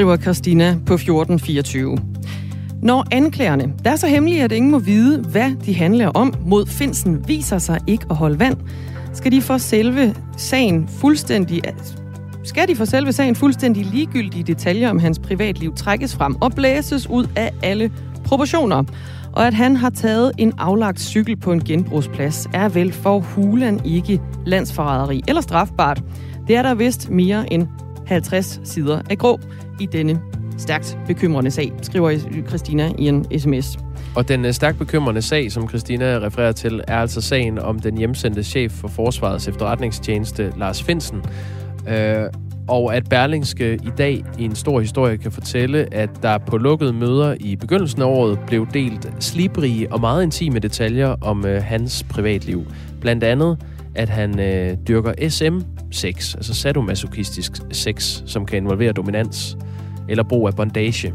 Skriver Christina på 1424. Når anklagerne, der er så hemmelige, at ingen må vide, hvad de handler om mod Finsen, viser sig ikke at holde vand, skal de for selve sagen fuldstændig skal de for selve sagen fuldstændig ligegyldige detaljer om hans privatliv trækkes frem og blæses ud af alle proportioner. Og at han har taget en aflagt cykel på en genbrugsplads, er vel for hulen ikke landsforræderi eller strafbart. Det er der vist mere end 50 sider af grå i denne stærkt bekymrende sag, skriver Christina i en sms. Og den øh, stærkt bekymrende sag, som Christina refererer til, er altså sagen om den hjemsendte chef for Forsvarets efterretningstjeneste, Lars Finsen. Øh, og at Berlingske i dag i en stor historie kan fortælle, at der på lukkede møder i begyndelsen af året blev delt slibrige og meget intime detaljer om øh, hans privatliv. Blandt andet, at han øh, dyrker SM-sex, altså sadomasochistisk sex, som kan involvere dominans eller brug af bondage.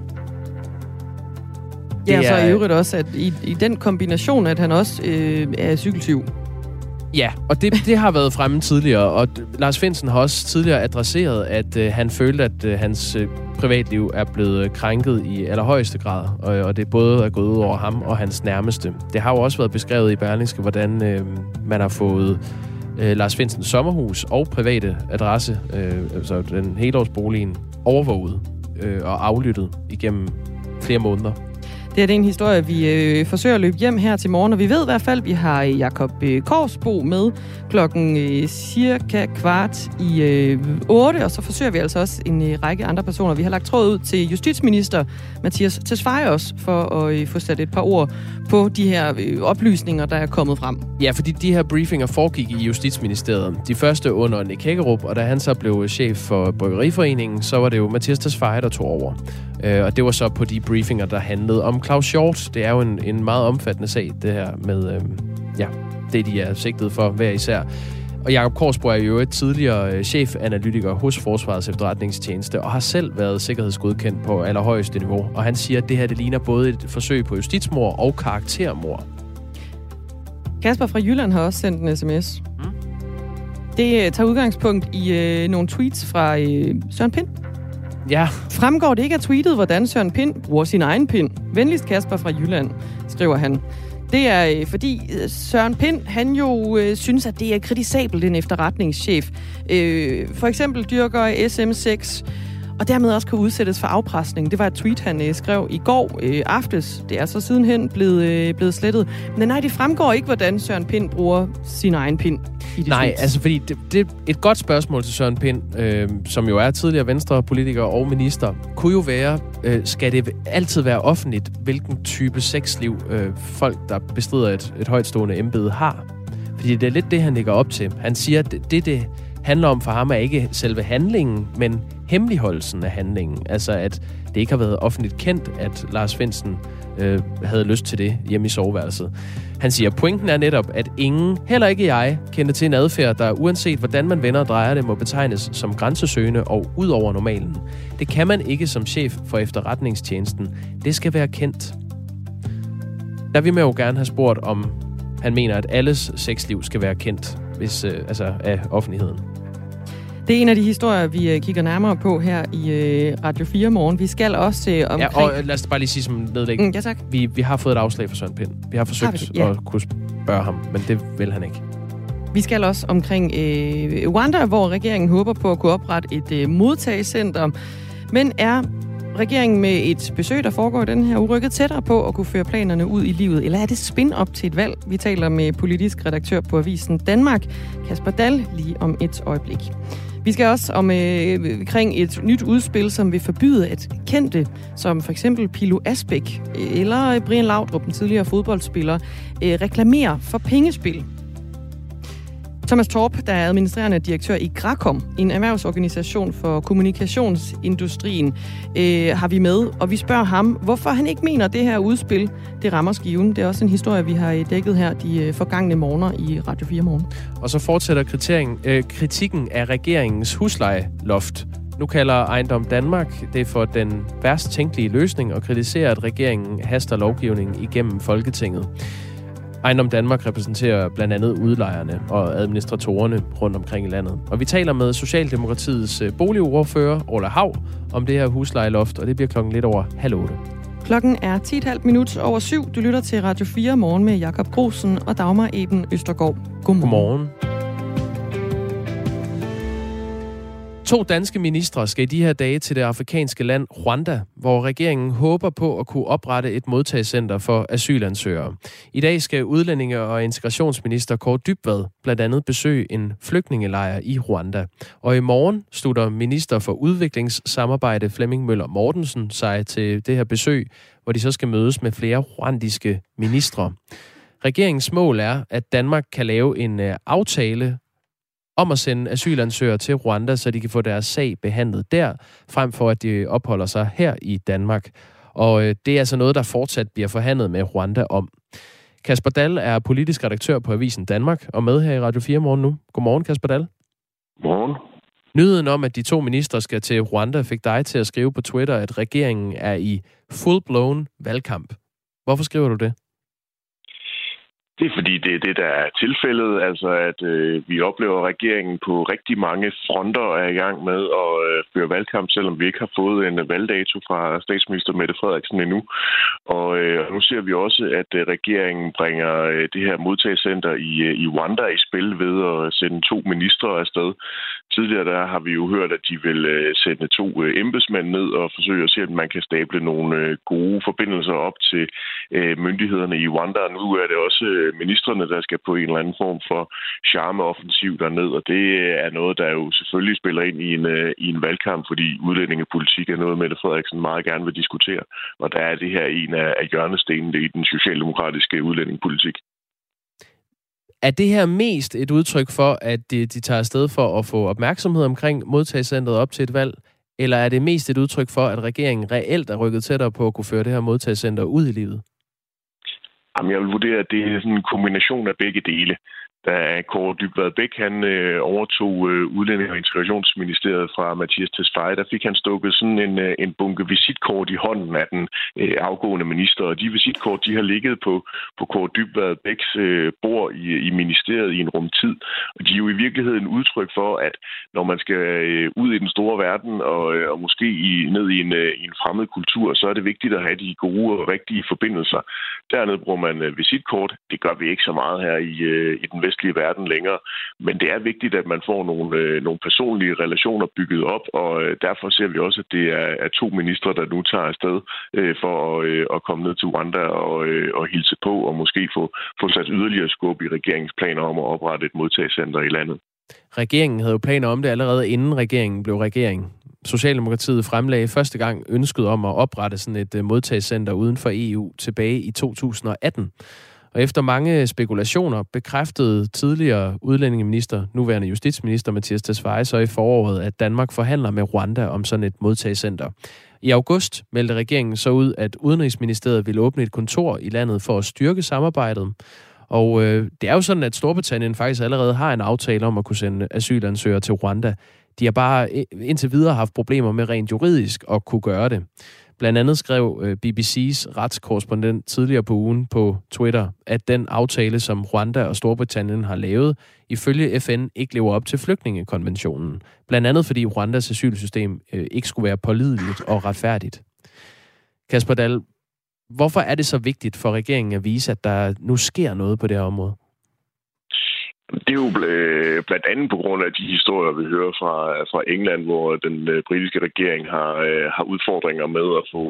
Ja, og så i øvrigt også, at i, i den kombination, at han også øh, er cykeltyv. Ja, og det, det har været fremme tidligere, og Lars Finsen har også tidligere adresseret, at øh, han følte, at øh, hans øh, privatliv er blevet øh, krænket i allerhøjeste grad, og, øh, og det både er gået ud over ham og hans nærmeste. Det har jo også været beskrevet i Berlingske, hvordan øh, man har fået øh, Lars Finsens sommerhus og private adresse, øh, altså den helårsboligen, overvåget øh, og aflyttet igennem flere måneder. Det er en historie, vi øh, forsøger at løbe hjem her til morgen, og vi ved i hvert fald, at vi har øh, Jakob øh, Korsbo med klokken øh, cirka kvart i øh, 8, og så forsøger vi altså også en øh, række andre personer. Vi har lagt tråd ud til justitsminister Mathias Tesfaye også, for at øh, få sat et par ord på de her øh, oplysninger, der er kommet frem. Ja, fordi de her briefinger foregik i Justitsministeriet. De første under Nick Hækkerup, og da han så blev chef for Bryggeriforeningen, så var det jo Mathias Tesfaye, der tog over. Øh, og det var så på de briefinger, der handlede om Claus Short. Det er jo en, en meget omfattende sag, det her med øh, ja, det, de er sigtet for hver især. Og Jakob Korsborg er jo et tidligere øh, chefanalytiker hos Forsvarets efterretningstjeneste og har selv været sikkerhedsgodkendt på allerhøjeste niveau. Og han siger, at det her det ligner både et forsøg på justitsmor og karaktermor. Kasper fra Jylland har også sendt en sms. Mm. Det øh, tager udgangspunkt i øh, nogle tweets fra øh, Søren Pind. Ja. Fremgår det ikke af tweetet, hvordan Søren Pind bruger sin egen pind? Venligst Kasper fra Jylland, skriver han. Det er øh, fordi øh, Søren Pind, han jo øh, synes, at det er kritisabelt, en efterretningschef. Øh, for eksempel dyrker SM6 og dermed også kan udsættes for afpresning. Det var et tweet, han øh, skrev i går øh, aftes. Det er så sidenhen blevet, øh, blevet slettet. Men nej, det fremgår ikke, hvordan Søren Pind bruger sin egen pind. I Nej, tweets. altså fordi det, det er et godt spørgsmål til Søren Pind, øh, som jo er tidligere venstrepolitiker og minister, kunne jo være, øh, skal det altid være offentligt, hvilken type sexliv øh, folk, der bestrider et, et højtstående embede, har? Fordi det er lidt det, han lægger op til. Han siger, at det, det, det handler om for ham, er ikke selve handlingen, men hemmeligholdelsen af handlingen. Altså, at det ikke har været offentligt kendt, at Lars Finsen øh, havde lyst til det hjemme i soveværelset. Han siger, pointen er netop, at ingen, heller ikke jeg, kender til en adfærd, der uanset hvordan man vender og drejer det, må betegnes som grænsesøgende og ud over normalen. Det kan man ikke som chef for efterretningstjenesten. Det skal være kendt. Der vil man jo gerne have spurgt, om han mener, at alles sexliv skal være kendt hvis, øh, altså af offentligheden. Det er en af de historier, vi øh, kigger nærmere på her i øh, Radio 4 morgen. Vi skal også øh, omkring... Ja, og lad os bare lige sige som nedlæg. Mm, ja, tak. Vi, vi har fået et afslag fra Søren Pind. Vi har forsøgt har vi ja. at kunne spørge ham, men det vil han ikke. Vi skal også omkring øh, Rwanda, hvor regeringen håber på at kunne oprette et øh, modtagecenter. Men er regeringen med et besøg, der foregår i den her uge, rykket tættere på at kunne føre planerne ud i livet? Eller er det spin op til et valg? Vi taler med politisk redaktør på Avisen Danmark, Kasper Dal, lige om et øjeblik. Vi skal også om, øh, et nyt udspil, som vil forbyde at kendte, som for eksempel Pilo Asbæk eller Brian Laudrup, den tidligere fodboldspiller, øh, reklamerer for pengespil. Thomas Torp, der er administrerende direktør i Grakom, en erhvervsorganisation for kommunikationsindustrien, øh, har vi med. Og vi spørger ham, hvorfor han ikke mener, at det her udspil, det rammer skiven. Det er også en historie, vi har dækket her de øh, forgangne morgener i Radio 4 Morgen. Og så fortsætter kritikken, øh, kritikken af regeringens huslejeloft. Nu kalder Ejendom Danmark det for den værst tænkelige løsning og kritiserer, at regeringen haster lovgivningen igennem Folketinget. Ejendom Danmark repræsenterer blandt andet udlejerne og administratorerne rundt omkring i landet. Og vi taler med Socialdemokratiets øh, boligordfører, Ola Hav, om det her huslejeloft, og det bliver klokken lidt over halv otte. Klokken er 10.30 minut over syv. Du lytter til Radio 4 morgen med Jakob Grosen og Dagmar Eben Østergaard. Godmorgen. Godmorgen. To danske ministre skal i de her dage til det afrikanske land Rwanda, hvor regeringen håber på at kunne oprette et modtagscenter for asylansøgere. I dag skal udlændinge- og integrationsminister Kåre Dybvad blandt andet besøge en flygtningelejr i Rwanda. Og i morgen slutter minister for udviklingssamarbejde Flemming Møller Mortensen sig til det her besøg, hvor de så skal mødes med flere rwandiske ministre. Regeringens mål er, at Danmark kan lave en øh, aftale om at sende asylansøgere til Rwanda, så de kan få deres sag behandlet der, frem for at de opholder sig her i Danmark. Og øh, det er altså noget, der fortsat bliver forhandlet med Rwanda om. Kasper Dahl er politisk redaktør på Avisen Danmark, og med her i Radio 4 morgen nu. Godmorgen, Kasper Dahl. Godmorgen. Nyheden om, at de to ministre skal til Rwanda, fik dig til at skrive på Twitter, at regeringen er i full-blown valgkamp. Hvorfor skriver du det? Det er fordi, det er det, der er tilfældet. Altså, at øh, vi oplever, at regeringen på rigtig mange fronter er i gang med at øh, føre valgkamp, selvom vi ikke har fået en valgdato fra statsminister Mette Frederiksen endnu. Og øh, nu ser vi også, at øh, regeringen bringer øh, det her modtagscenter i, øh, i Rwanda i spil ved at sende to ministre afsted. Tidligere der har vi jo hørt, at de vil øh, sende to øh, embedsmænd ned og forsøge at se, at man kan stable nogle øh, gode forbindelser op til myndighederne i Rwanda. Og nu er det også ministerne, der skal på en eller anden form for charmeoffensiv derned, og det er noget, der jo selvfølgelig spiller ind i en, i en valgkamp, fordi udlændingepolitik er noget, Mette Frederiksen meget gerne vil diskutere, og der er det her en af hjørnestenene i den socialdemokratiske udlændingepolitik. Er det her mest et udtryk for, at de, de tager afsted for at få opmærksomhed omkring modtagscentret op til et valg? Eller er det mest et udtryk for, at regeringen reelt er rykket tættere på at kunne føre det her modtagscenter ud i livet? Jamen, jeg vil vurdere, at det er sådan en kombination af begge dele da Kåre Dybvad Bæk han øh, overtog øh, Udlænding- og Integrationsministeriet fra Mathias Tesfaye, der fik han stukket sådan en, øh, en bunke visitkort i hånden af den øh, afgående minister. Og de visitkort, de har ligget på, på Kåre Dybvad Bæks øh, bord i, i ministeriet i en rumtid. Og de er jo i virkeligheden udtryk for, at når man skal øh, ud i den store verden og, øh, og måske i, ned i en, øh, i en fremmed kultur, så er det vigtigt at have de gode og rigtige forbindelser. Dernede bruger man øh, visitkort. Det gør vi ikke så meget her i, øh, i den vestlige verden længere. Men det er vigtigt, at man får nogle, øh, nogle personlige relationer bygget op, og øh, derfor ser vi også, at det er, er to ministre, der nu tager afsted øh, for at, øh, at komme ned til Rwanda og, øh, og hilse på, og måske få, få sat yderligere skub i regeringsplaner om at oprette et modtagscenter i landet. Regeringen havde jo planer om det allerede inden regeringen blev regering. Socialdemokratiet fremlagde første gang ønsket om at oprette sådan et øh, modtagscenter uden for EU tilbage i 2018. Og efter mange spekulationer bekræftede tidligere udlændingeminister, nuværende justitsminister Mathias Tesfaye så i foråret, at Danmark forhandler med Rwanda om sådan et modtagscenter. I august meldte regeringen så ud, at Udenrigsministeriet ville åbne et kontor i landet for at styrke samarbejdet. Og øh, det er jo sådan, at Storbritannien faktisk allerede har en aftale om at kunne sende asylansøgere til Rwanda. De har bare øh, indtil videre haft problemer med rent juridisk at kunne gøre det. Blandt andet skrev øh, BBC's retskorrespondent tidligere på ugen på Twitter, at den aftale, som Rwanda og Storbritannien har lavet, ifølge FN ikke lever op til flygtningekonventionen. Blandt andet fordi Rwandas asylsystem øh, ikke skulle være pålideligt og retfærdigt. Kasper Dahl, hvorfor er det så vigtigt for regeringen at vise, at der nu sker noget på det her område? Det er jo øh, blandt andet på grund af de historier, vi hører fra, fra England, hvor den øh, britiske regering har, øh, har udfordringer med at få,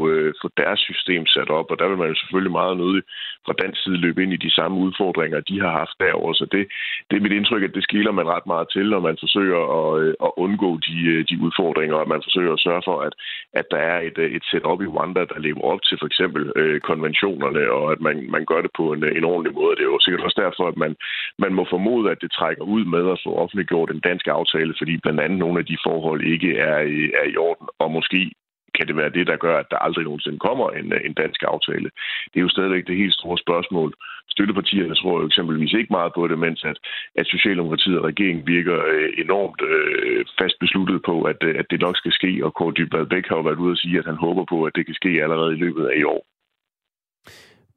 få deres system sat op, og der vil man jo selvfølgelig meget nødig fra dansk side løbe ind i de samme udfordringer, de har haft derovre. Så det, det er mit indtryk, at det skiller man ret meget til, når man forsøger at, øh, at undgå de, øh, de udfordringer, og man forsøger at sørge for, at, at der er et, øh, et setup i Rwanda, der lever op til for eksempel konventionerne, og at man, man gør det på en, en ordentlig måde. Det er jo sikkert også derfor, at man, man må formode, at det trækker ud med at få offentliggjort en dansk aftale, fordi blandt andet nogle af de forhold ikke er er i orden, og måske kan det være det, der gør, at der aldrig nogensinde kommer en, øh, en dansk aftale. Det er jo stadigvæk det helt store spørgsmål. Støttepartierne tror jo eksempelvis ikke meget på det, mens at, at Socialdemokratiet og regeringen virker øh, enormt øh, fast besluttet på, at, øh, at det nok skal ske, og Kåre Dybvad Bæk har jo været ude at sige, at han håber på, at det kan ske allerede i løbet af i år.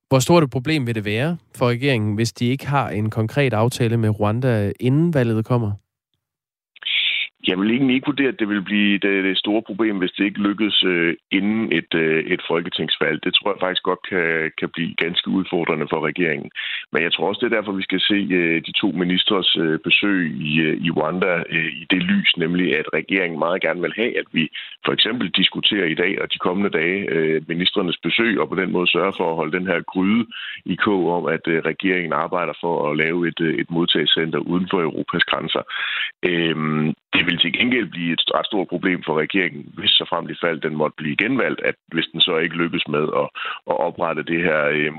Hvor stort et problem vil det være for regeringen, hvis de ikke har en konkret aftale med Rwanda, inden valget kommer? Jeg vil egentlig ikke vurdere, at det vil blive det, det store problem, hvis det ikke lykkes øh, inden et, øh, et folketingsvalg. Det tror jeg faktisk godt kan, kan blive ganske udfordrende for regeringen. Men jeg tror også, det er derfor, vi skal se øh, de to ministers øh, besøg i, øh, i Rwanda øh, i det lys, nemlig at regeringen meget gerne vil have, at vi for eksempel diskuterer i dag og de kommende dage øh, besøg, og på den måde sørge for at holde den her gryde i kog om, at øh, regeringen arbejder for at lave et, øh, et modtagscenter uden for Europas grænser. Øh, det vil til gengæld blive et ret stort problem for regeringen, hvis så frem i fald den måtte blive genvalgt, at hvis den så ikke lykkes med at, at oprette det her øh,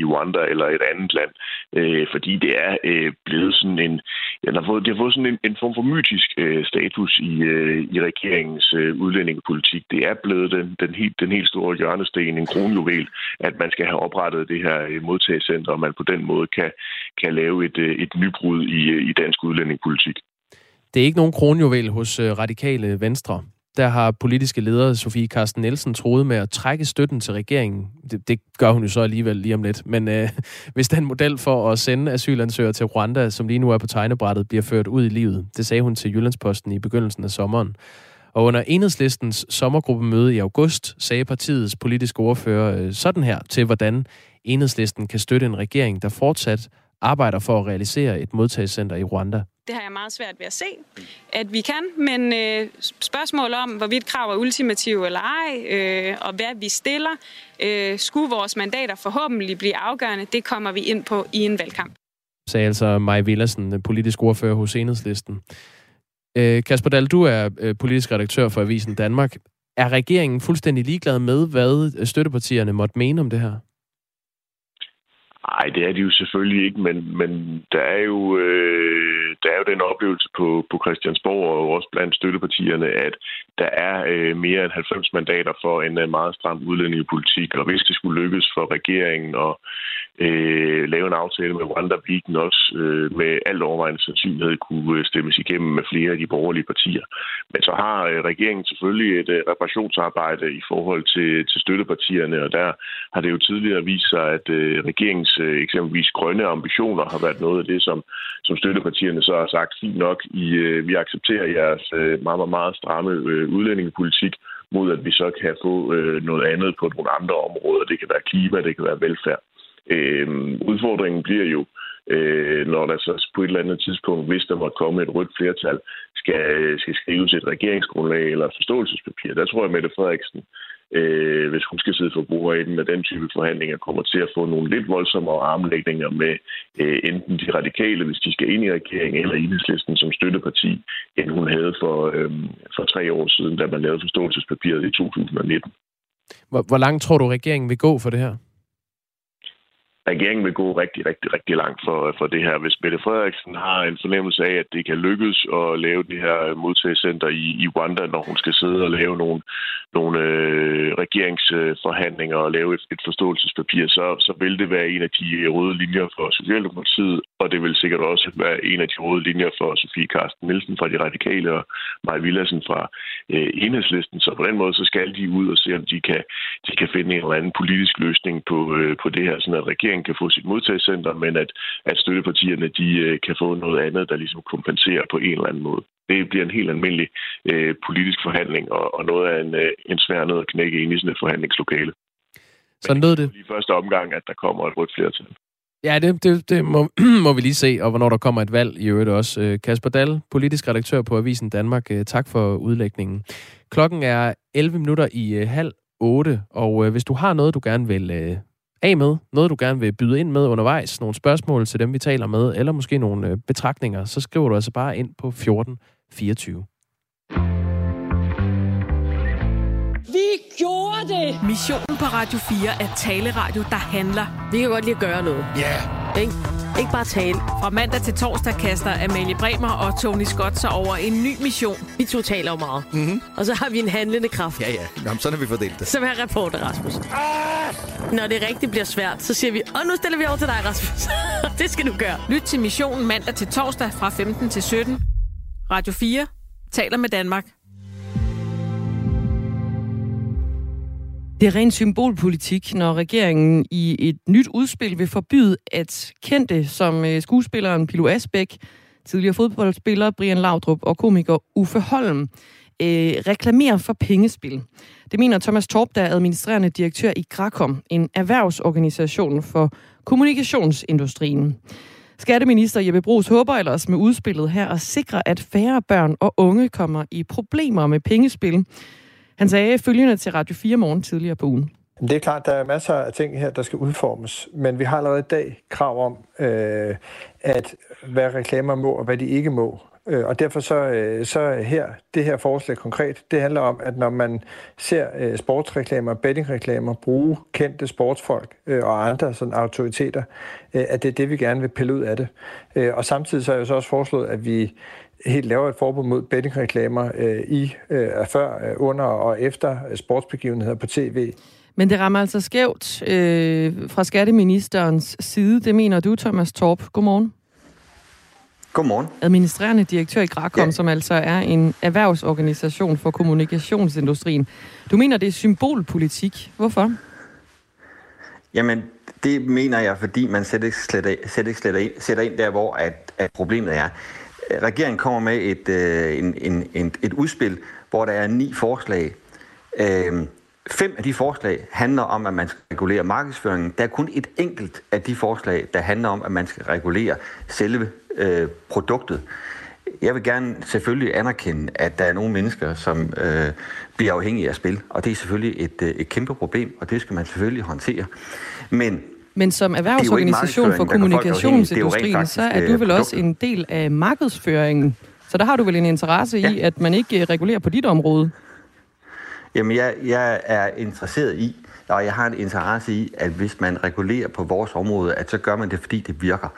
i Rwanda eller et andet land, øh, fordi det er øh, blevet sådan en, ja, har fået, det har fået sådan en, en form for mytisk øh, status i, øh, i regeringens øh, udlændingepolitik. Det er blevet den, den, helt, den helt store hjørnesten, en kronjuvel, at man skal have oprettet det her øh, modtagscenter, og man på den måde kan, kan lave et, øh, et nybrud i, øh, i dansk udlændingepolitik. Det er ikke nogen kronjuvel hos øh, radikale venstre. Der har politiske ledere Sofie Carsten Nielsen troet med at trække støtten til regeringen. Det, det gør hun jo så alligevel lige om lidt. Men øh, hvis den model for at sende asylansøgere til Rwanda, som lige nu er på tegnebrættet, bliver ført ud i livet, det sagde hun til Jyllandsposten i begyndelsen af sommeren. Og under enhedslistens sommergruppemøde i august sagde partiets politiske ordfører øh, sådan her til, hvordan enhedslisten kan støtte en regering, der fortsat arbejder for at realisere et modtagscenter i Rwanda. Det har jeg meget svært ved at se, at vi kan, men øh, spørgsmål om, hvorvidt krav er ultimative eller ej, øh, og hvad vi stiller, øh, skulle vores mandater forhåbentlig blive afgørende, det kommer vi ind på i en valgkamp. Sagde altså Maj Villersen, øh, politisk ordfører hos Enhedslisten. Øh, Kasper Dahl, du er øh, politisk redaktør for Avisen Danmark. Er regeringen fuldstændig ligeglad med, hvad øh, støttepartierne måtte mene om det her? Nej, det er de jo selvfølgelig ikke, men, men der, er jo, øh, der er jo den oplevelse på, på Christiansborg og også blandt støttepartierne, at der er øh, mere end 90 mandater for en øh, meget stram udlændingepolitik, og hvis det skulle lykkes for regeringen at øh, lave en aftale med Rwanda, vil den også øh, med alt overvejende sandsynlighed kunne øh, stemmes igennem med flere af de borgerlige partier. Men så har øh, regeringen selvfølgelig et øh, reparationsarbejde i forhold til, til støttepartierne, og der har det jo tidligere vist sig, at øh, regeringens øh, eksempelvis grønne ambitioner har været noget af det, som, som støttepartierne så har sagt fint nok, i, øh, vi accepterer jeres øh, meget, meget, meget stramme øh, udlændingepolitik, mod at vi så kan få øh, noget andet på nogle andre områder. Det kan være klima, det kan være velfærd. Øh, udfordringen bliver jo, øh, når der så på et eller andet tidspunkt, hvis der måtte komme et rødt flertal, skal, skal skrives et regeringsgrundlag eller forståelsespapir. Der tror jeg, Mette Frederiksen øh, hvis hun skal sidde for bordenden med den type forhandlinger, kommer til at få nogle lidt voldsommere armlægninger med øh, enten de radikale, hvis de skal ind i regeringen, eller enhedslisten som støtteparti, end hun havde for, øh, for tre år siden, da man lavede forståelsespapiret i 2019. Hvor, hvor langt tror du, regeringen vil gå for det her? Regeringen vil gå rigtig, rigtig, rigtig langt for, for det her. Hvis Mette Frederiksen har en fornemmelse af, at det kan lykkes at lave det her modtagscenter i, i Rwanda, når hun skal sidde og lave nogle, nogle øh, regeringsforhandlinger og lave et, et forståelsespapir, så, så vil det være en af de røde linjer for Socialdemokratiet, og det vil sikkert også være en af de røde linjer for Sofie Karsten Nielsen fra De Radikale og Maja Villadsen fra øh, Enhedslisten. Så på den måde, så skal de ud og se, om de kan, de kan finde en eller anden politisk løsning på, øh, på det her, sådan at regeringen regeringen kan få sit modtagscenter, men at, at støttepartierne de, øh, kan få noget andet, der ligesom kompenserer på en eller anden måde. Det bliver en helt almindelig øh, politisk forhandling, og, og noget af en, øh, en svær nød at knække ind i sådan et forhandlingslokale. Så lød det. I første omgang, at der kommer et rødt flertal. Ja, det, det, det må, må vi lige se, og hvornår der kommer et valg i øvrigt også. Øh, Kasper Dahl, politisk redaktør på Avisen Danmark, øh, tak for udlægningen. Klokken er 11 minutter i halv 8, og hvis du har noget, du gerne vil af med, noget du gerne vil byde ind med undervejs, nogle spørgsmål til dem, vi taler med, eller måske nogle øh, betragtninger, så skriver du altså bare ind på 1424. Vi gjorde det! Missionen på Radio 4 er taleradio, der handler. Vi kan godt lide at gøre noget. Ja! Yeah. Ikke? Ikke bare tale. Fra mandag til torsdag kaster Amalie Bremer og Tony Scott sig over en ny mission. Vi to taler jo meget. Mm-hmm. Og så har vi en handlende kraft. Ja, ja. Jamen, sådan har vi fordelt det. Som er reporter, Rasmus. Ah! Når det rigtig bliver svært, så siger vi, og nu stiller vi over til dig, Rasmus. det skal du gøre. Lyt til missionen mandag til torsdag fra 15 til 17. Radio 4 taler med Danmark. Det er ren symbolpolitik, når regeringen i et nyt udspil vil forbyde, at kendte som øh, skuespilleren Pilo Asbæk, tidligere fodboldspiller Brian Laudrup og komiker Uffe Holm øh, reklamerer for pengespil. Det mener Thomas Torp, der er administrerende direktør i Grakom, en erhvervsorganisation for kommunikationsindustrien. Skatteminister Jeppe Brugs håber ellers med udspillet her at sikre, at færre børn og unge kommer i problemer med pengespil. Han sagde følgende til Radio 4 morgen tidligere på ugen. Det er klart, der er masser af ting her, der skal udformes, men vi har allerede i dag krav om, øh, at hvad reklamer må og hvad de ikke må. Øh, og derfor så, øh, så her, det her forslag konkret, det handler om, at når man ser øh, sportsreklamer, bettingreklamer bruge kendte sportsfolk og andre sådan autoriteter, at det er det, vi gerne vil pille ud af det. Og samtidig så har jeg så også foreslået, at vi helt laver et forbud mod bettingreklamer i, før, under og efter sportsbegivenheder på tv. Men det rammer altså skævt øh, fra skatteministerens side. Det mener du, Thomas Torp. Godmorgen. Godmorgen. Administrerende direktør i Grakom, ja. som altså er en erhvervsorganisation for kommunikationsindustrien. Du mener, det er symbolpolitik. Hvorfor? Jamen, det mener jeg, fordi man slet ikke, slet, slet ikke slet ind, sætter ind der, hvor at, at problemet er. Regeringen kommer med et, øh, en, en, en, et udspil, hvor der er ni forslag. Øh, Fem af de forslag handler om, at man skal regulere markedsføringen. Der er kun et enkelt af de forslag, der handler om, at man skal regulere selve øh, produktet. Jeg vil gerne selvfølgelig anerkende, at der er nogle mennesker, som øh, bliver afhængige af spil, og det er selvfølgelig et, øh, et kæmpe problem, og det skal man selvfølgelig håndtere. Men men som erhvervsorganisation for kommunikationsindustrien, så er du vel også en del af markedsføringen. Så der har du vel en interesse i, at man ikke regulerer på dit område? Jamen, jeg, jeg er interesseret i, og jeg har en interesse i, at hvis man regulerer på vores område, at så gør man det, fordi det virker.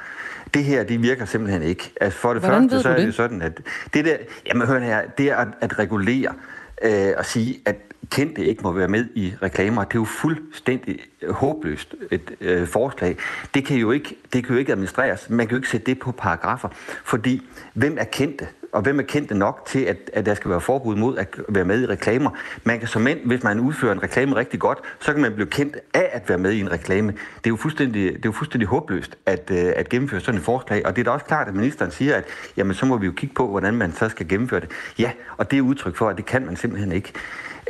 Det her, det virker simpelthen ikke. Altså for det Hvordan første, så er det? det sådan, at det der, jamen hør her, det at, at regulere øh, og sige, at kendte ikke må være med i reklamer. Det er jo fuldstændig håbløst et øh, forslag. Det kan, jo ikke, det kan jo ikke administreres. Man kan jo ikke sætte det på paragrafer. Fordi hvem er kendte? og hvem er kendte nok til, at, at der skal være forbud mod at være med i reklamer. Man kan som mænd, hvis man udfører en reklame rigtig godt, så kan man blive kendt af at være med i en reklame. Det er jo fuldstændig, det er jo fuldstændig håbløst at, øh, at gennemføre sådan et forslag, og det er da også klart, at ministeren siger, at jamen, så må vi jo kigge på, hvordan man så skal gennemføre det. Ja, og det er udtryk for, at det kan man simpelthen ikke.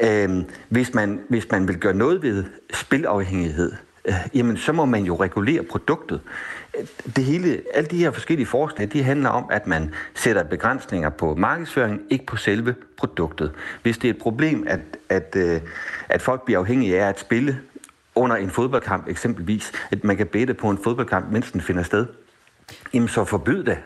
Øh, hvis, man, hvis man vil gøre noget ved spilafhængighed, øh, jamen så må man jo regulere produktet det hele, alle de her forskellige forslag, de handler om, at man sætter begrænsninger på markedsføring, ikke på selve produktet. Hvis det er et problem, at, at, øh, at folk bliver afhængige af at spille under en fodboldkamp eksempelvis, at man kan bette på en fodboldkamp, mens den finder sted, jamen så forbyd det.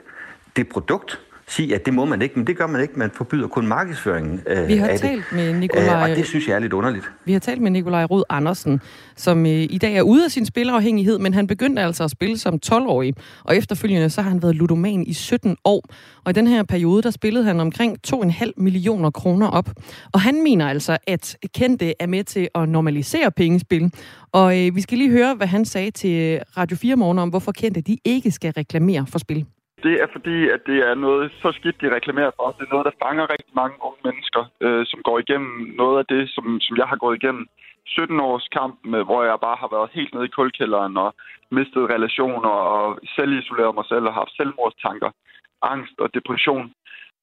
Det produkt, sige, at det må man ikke, men det gør man ikke. Man forbyder kun markedsføringen øh, Vi har af talt det. med Nikolaj... Øh, og det synes jeg er lidt underligt. Vi har talt med Nikolaj Rod Andersen, som øh, i dag er ude af sin spilafhængighed, men han begyndte altså at spille som 12-årig, og efterfølgende så har han været ludoman i 17 år. Og i den her periode, der spillede han omkring 2,5 millioner kroner op. Og han mener altså, at kendte er med til at normalisere pengespil. Og øh, vi skal lige høre, hvad han sagde til Radio 4 morgen om, hvorfor kendte de ikke skal reklamere for spil det er fordi, at det er noget så skidt, de reklamerer for. Det er noget, der fanger rigtig mange unge mennesker, øh, som går igennem noget af det, som, som jeg har gået igennem. 17 års kamp, med, hvor jeg bare har været helt nede i kulkælderen og mistet relationer og selv isoleret mig selv og haft selvmordstanker, angst og depression.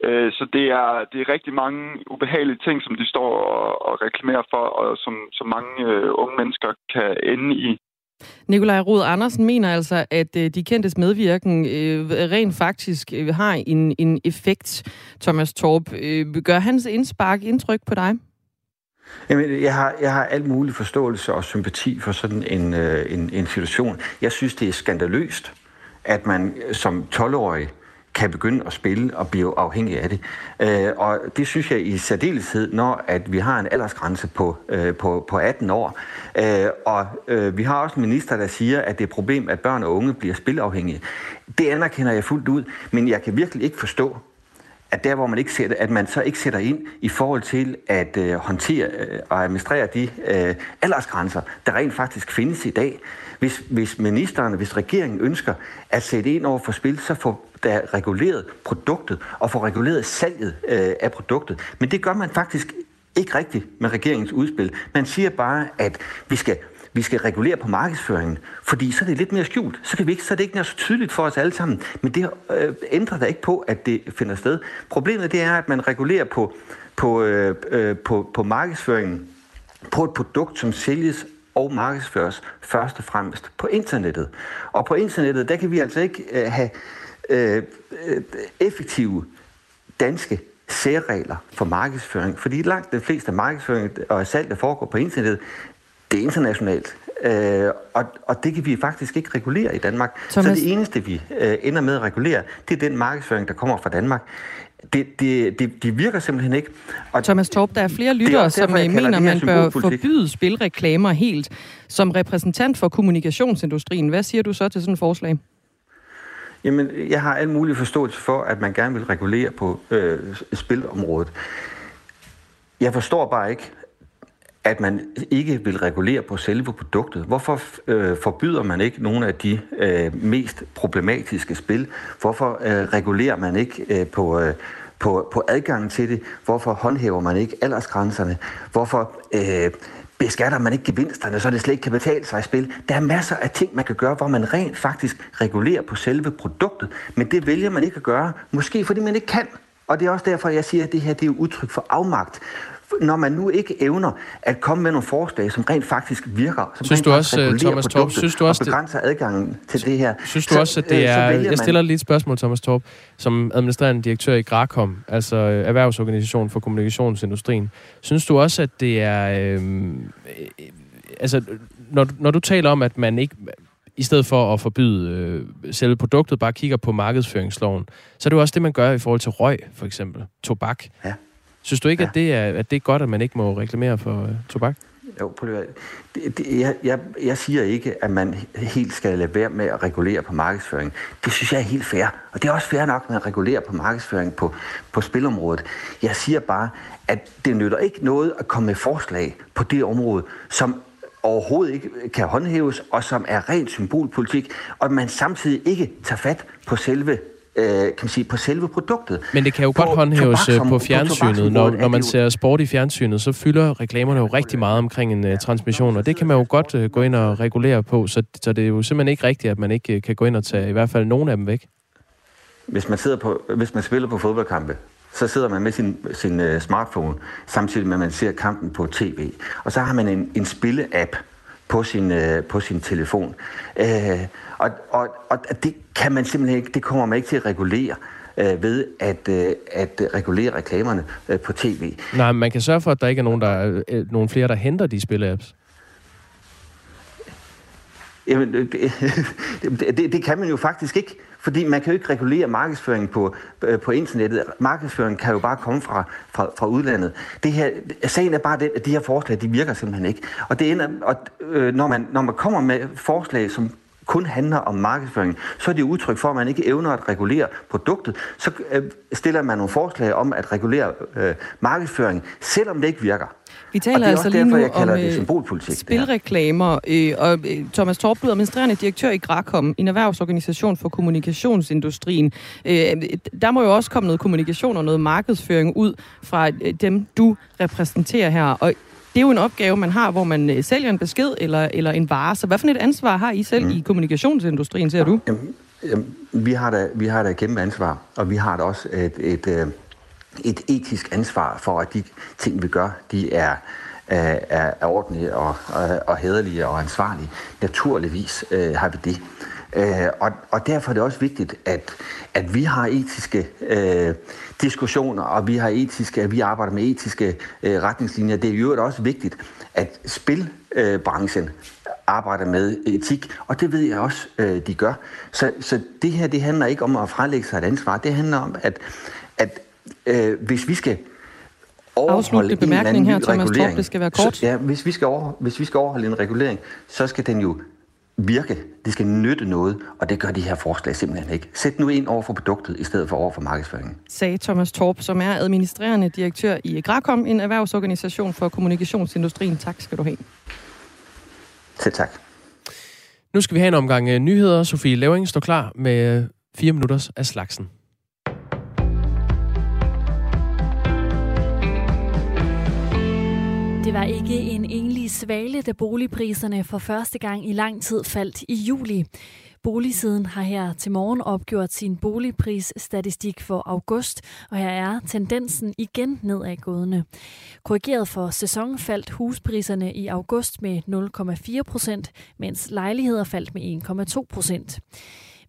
Øh, så det er, det er rigtig mange ubehagelige ting, som de står og, og reklamerer for, og som, som mange øh, unge mennesker kan ende i. Nikolaj Rod Andersen mener altså, at øh, de kendtes medvirken øh, rent faktisk øh, har en, en effekt, Thomas Torp. Øh, gør hans indspark indtryk på dig? Jamen, jeg har, jeg har alt mulig forståelse og sympati for sådan en, øh, en, en situation. Jeg synes, det er skandaløst, at man som 12-årig kan begynde at spille og blive afhængig af det. Øh, og det synes jeg i særdeleshed, når at vi har en aldersgrænse på, øh, på, på 18 år. Øh, og øh, vi har også en minister, der siger, at det er et problem, at børn og unge bliver spilafhængige. Det anerkender jeg fuldt ud, men jeg kan virkelig ikke forstå, at der, hvor man ikke sætter, at man så ikke sætter ind i forhold til at øh, håndtere øh, og administrere de øh, aldersgrænser, der rent faktisk findes i dag. Hvis, hvis ministeren, hvis regeringen ønsker at sætte ind over for spil, så får der reguleret produktet og får reguleret salget øh, af produktet. Men det gør man faktisk ikke rigtigt med regeringens udspil. Man siger bare, at vi skal vi skal regulere på markedsføringen, fordi så er det lidt mere skjult. Så, kan vi ikke, så er det ikke mere så tydeligt for os alle sammen. Men det øh, ændrer da ikke på, at det finder sted. Problemet det er, at man regulerer på, på, øh, øh, på, på markedsføringen på et produkt, som sælges og markedsføres først og fremmest på internettet. Og på internettet, der kan vi altså ikke øh, have øh, øh effektive danske særregler for markedsføring, fordi langt de fleste markedsføring og salg, der foregår på internettet, det er internationalt. Øh, og, og det kan vi faktisk ikke regulere i Danmark. Thomas... Så det eneste, vi øh, ender med at regulere, det er den markedsføring, der kommer fra Danmark. Det, det, det, det virker simpelthen ikke. Og Thomas Torp, der er flere lyttere, er som derfor, mener, man bør forbyde spilreklamer helt. Som repræsentant for kommunikationsindustrien, hvad siger du så til sådan et forslag? Jamen, jeg har al mulig forståelse for, at man gerne vil regulere på øh, spilområdet. Jeg forstår bare ikke, at man ikke vil regulere på selve produktet. Hvorfor øh, forbyder man ikke nogle af de øh, mest problematiske spil? Hvorfor øh, regulerer man ikke øh, på, øh, på, på adgangen til det? Hvorfor håndhæver man ikke aldersgrænserne? Hvorfor øh, beskatter man ikke gevinsterne, så det slet ikke kan betale sig i spil? Der er masser af ting, man kan gøre, hvor man rent faktisk regulerer på selve produktet, men det vælger man ikke at gøre, måske fordi man ikke kan. Og det er også derfor, jeg siger, at det her det er udtryk for afmagt når man nu ikke evner at komme med nogle forslag, som rent faktisk virker, som synes du også, Thomas Torp, synes du også, og begrænser adgangen til det her. Synes du også, at det øh, er... Jeg stiller lige et spørgsmål, Thomas Torp, som administrerende direktør i Grakom, altså øh, Erhvervsorganisationen for Kommunikationsindustrien. Synes du også, at det er... Øh, altså, når, når du taler om, at man ikke i stedet for at forbyde øh, selve produktet, bare kigger på markedsføringsloven, så er det jo også det, man gør i forhold til røg, for eksempel. Tobak. Ja. Synes du ikke, ja. at, det er, at det er godt, at man ikke må reklamere for uh, tobak? Jo, på det, det, jeg, jeg, jeg siger ikke, at man helt skal lade være med at regulere på markedsføring. Det synes jeg er helt fair. Og det er også fair nok, at man regulerer på markedsføring på, på spilområdet. Jeg siger bare, at det nytter ikke noget at komme med forslag på det område, som overhovedet ikke kan håndhæves, og som er rent symbolpolitik, og man samtidig ikke tager fat på selve øh, kan man sige, på selve produktet. Men det kan jo på godt håndhæves øh, på fjernsynet. Når, når man ser sport i fjernsynet, så fylder reklamerne jo rigtig meget omkring en uh, transmission, og det kan man jo godt uh, gå ind og regulere på, så, så det er jo simpelthen ikke rigtigt, at man ikke uh, kan gå ind og tage i hvert fald nogle af dem væk. Hvis man, sidder på, hvis man spiller på fodboldkampe, så sidder man med sin, sin uh, smartphone, samtidig med, at man ser kampen på tv. Og så har man en, en spille-app på sin, uh, på sin telefon. Uh, og, og, og det kan man simpelthen ikke, det kommer man ikke til at regulere øh, ved at, øh, at regulere reklamerne øh, på tv. Nej, man kan sørge for, at der ikke er nogen, der, øh, nogen flere, der henter de spil-apps. Jamen, det, det, det, det kan man jo faktisk ikke, fordi man kan jo ikke regulere markedsføring på, øh, på internettet. Markedsføring kan jo bare komme fra, fra, fra udlandet. Det her, sagen er bare det, at de her forslag, de virker simpelthen ikke. Og, det ender, og øh, når, man, når man kommer med forslag, som kun handler om markedsføring, så er det udtryk for, at man ikke evner at regulere produktet. Så øh, stiller man nogle forslag om at regulere øh, markedsføring, selvom det ikke virker. Vi taler altså lige derfor, nu om det øh, spilreklamer, øh, og øh, Thomas Torp, er administrerende direktør i Grakom, en erhvervsorganisation for kommunikationsindustrien. Øh, der må jo også komme noget kommunikation og noget markedsføring ud fra dem, du repræsenterer her. Og det er jo en opgave, man har, hvor man øh, sælger en besked eller, eller en vare. Så hvad for et ansvar har I selv mm. i kommunikationsindustrien, ser du? Jamen, jamen, vi, har da, vi har da et kæmpe ansvar, og vi har da også et, et, øh, et etisk ansvar for, at de ting, vi gør, de er, er, er ordentlige og, og, og hederlige og ansvarlige. Naturligvis øh, har vi det. Øh, og, og derfor er det også vigtigt, at, at vi har etiske øh, diskussioner, og vi har etiske, at vi arbejder med etiske øh, retningslinjer. Det er jo også vigtigt, at spilbranchen øh, arbejder med etik, og det ved jeg også, øh, de gør. Så, så det her, det handler ikke om at frelægge sig et ansvar. Det handler om, at, at øh, hvis vi skal overholde bemærkning her, Thomas Torp, det skal være kort. Så, ja, hvis vi, skal over, hvis vi skal overholde en regulering, så skal den jo virke, det skal nytte noget, og det gør de her forslag simpelthen ikke. Sæt nu ind over for produktet, i stedet for over for markedsføringen. Sagde Thomas Torp, som er administrerende direktør i Grakom, en erhvervsorganisation for kommunikationsindustrien. Tak skal du have. Selv tak. Nu skal vi have en omgang øh, nyheder. Sofie Levering står klar med øh, fire minutters af slagsen. Det var ikke en enlig svale, da boligpriserne for første gang i lang tid faldt i juli. Boligsiden har her til morgen opgjort sin boligprisstatistik for august, og her er tendensen igen nedadgående. Korrigeret for sæson faldt huspriserne i august med 0,4 procent, mens lejligheder faldt med 1,2 procent.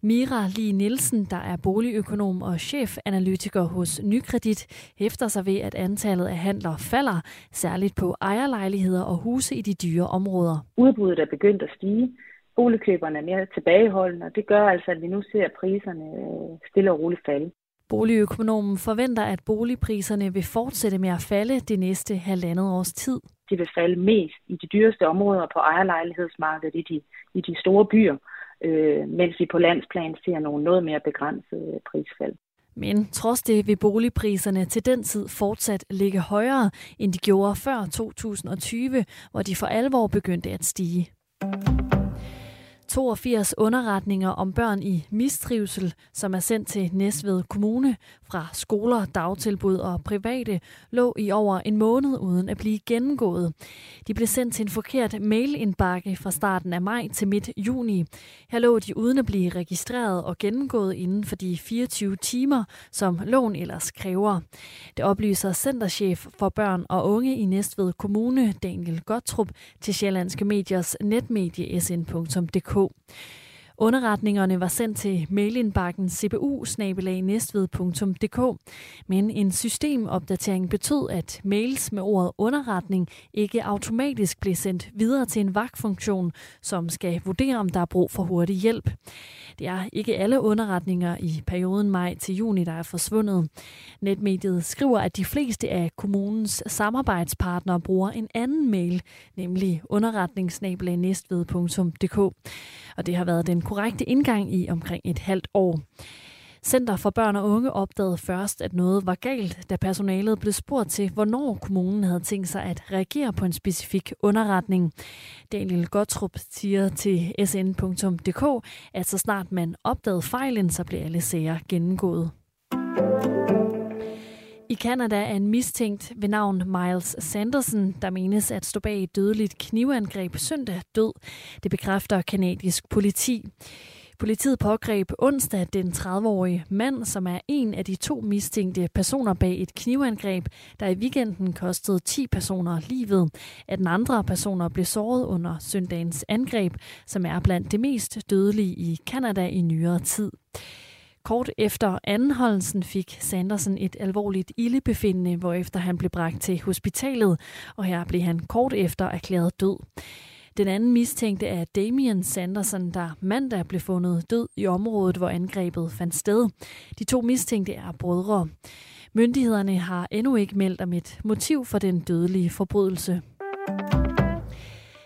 Mira Lie Nielsen, der er boligøkonom og chefanalytiker hos Nykredit, hæfter sig ved, at antallet af handler falder, særligt på ejerlejligheder og huse i de dyre områder. Udbuddet er begyndt at stige. Boligkøberne er mere tilbageholdende, og det gør altså, at vi nu ser priserne øh, stille og roligt falde. Boligøkonomen forventer, at boligpriserne vil fortsætte med at falde det næste halvandet års tid. De vil falde mest i de dyreste områder på ejerlejlighedsmarkedet i de, i de store byer øh, mens vi på landsplan ser nogle noget mere begrænsede prisfald. Men trods det vil boligpriserne til den tid fortsat ligge højere, end de gjorde før 2020, hvor de for alvor begyndte at stige. 82 underretninger om børn i mistrivsel, som er sendt til Næstved Kommune fra skoler, dagtilbud og private, lå i over en måned uden at blive gennemgået. De blev sendt til en forkert mailindbakke fra starten af maj til midt juni. Her lå de uden at blive registreret og gennemgået inden for de 24 timer, som loven ellers kræver. Det oplyser Centerchef for børn og unge i Næstved Kommune, Daniel Gottrup, til Sjællandske Mediers netmedie sn.dk. Underretningerne var sendt til mailindbakken cbu men en systemopdatering betød, at mails med ordet underretning ikke automatisk blev sendt videre til en vagtfunktion, som skal vurdere, om der er brug for hurtig hjælp. Det er ikke alle underretninger i perioden maj til juni, der er forsvundet. Netmediet skriver, at de fleste af kommunens samarbejdspartnere bruger en anden mail, nemlig underretningsnabelag.næstved.dk. Og det har været den korrekte indgang i omkring et halvt år. Center for Børn og Unge opdagede først, at noget var galt, da personalet blev spurgt til, hvornår kommunen havde tænkt sig at reagere på en specifik underretning. Daniel Gottrup siger til sn.dk, at så snart man opdagede fejlen, så blev alle sager gennemgået. I Kanada er en mistænkt ved navn Miles Sanderson, der menes at stå bag et dødeligt knivangreb søndag død. Det bekræfter kanadisk politi. Politiet pågreb onsdag den 30-årige mand, som er en af de to mistænkte personer bag et knivangreb, der i weekenden kostede 10 personer livet. At den andre personer blev såret under søndagens angreb, som er blandt det mest dødelige i Kanada i nyere tid. Kort efter anholdelsen fik Sanderson et alvorligt ildebefindende, hvorefter han blev bragt til hospitalet, og her blev han kort efter erklæret død. Den anden mistænkte er Damian Sanderson, der mandag blev fundet død i området, hvor angrebet fandt sted. De to mistænkte er brødre. Myndighederne har endnu ikke meldt om et motiv for den dødelige forbrydelse.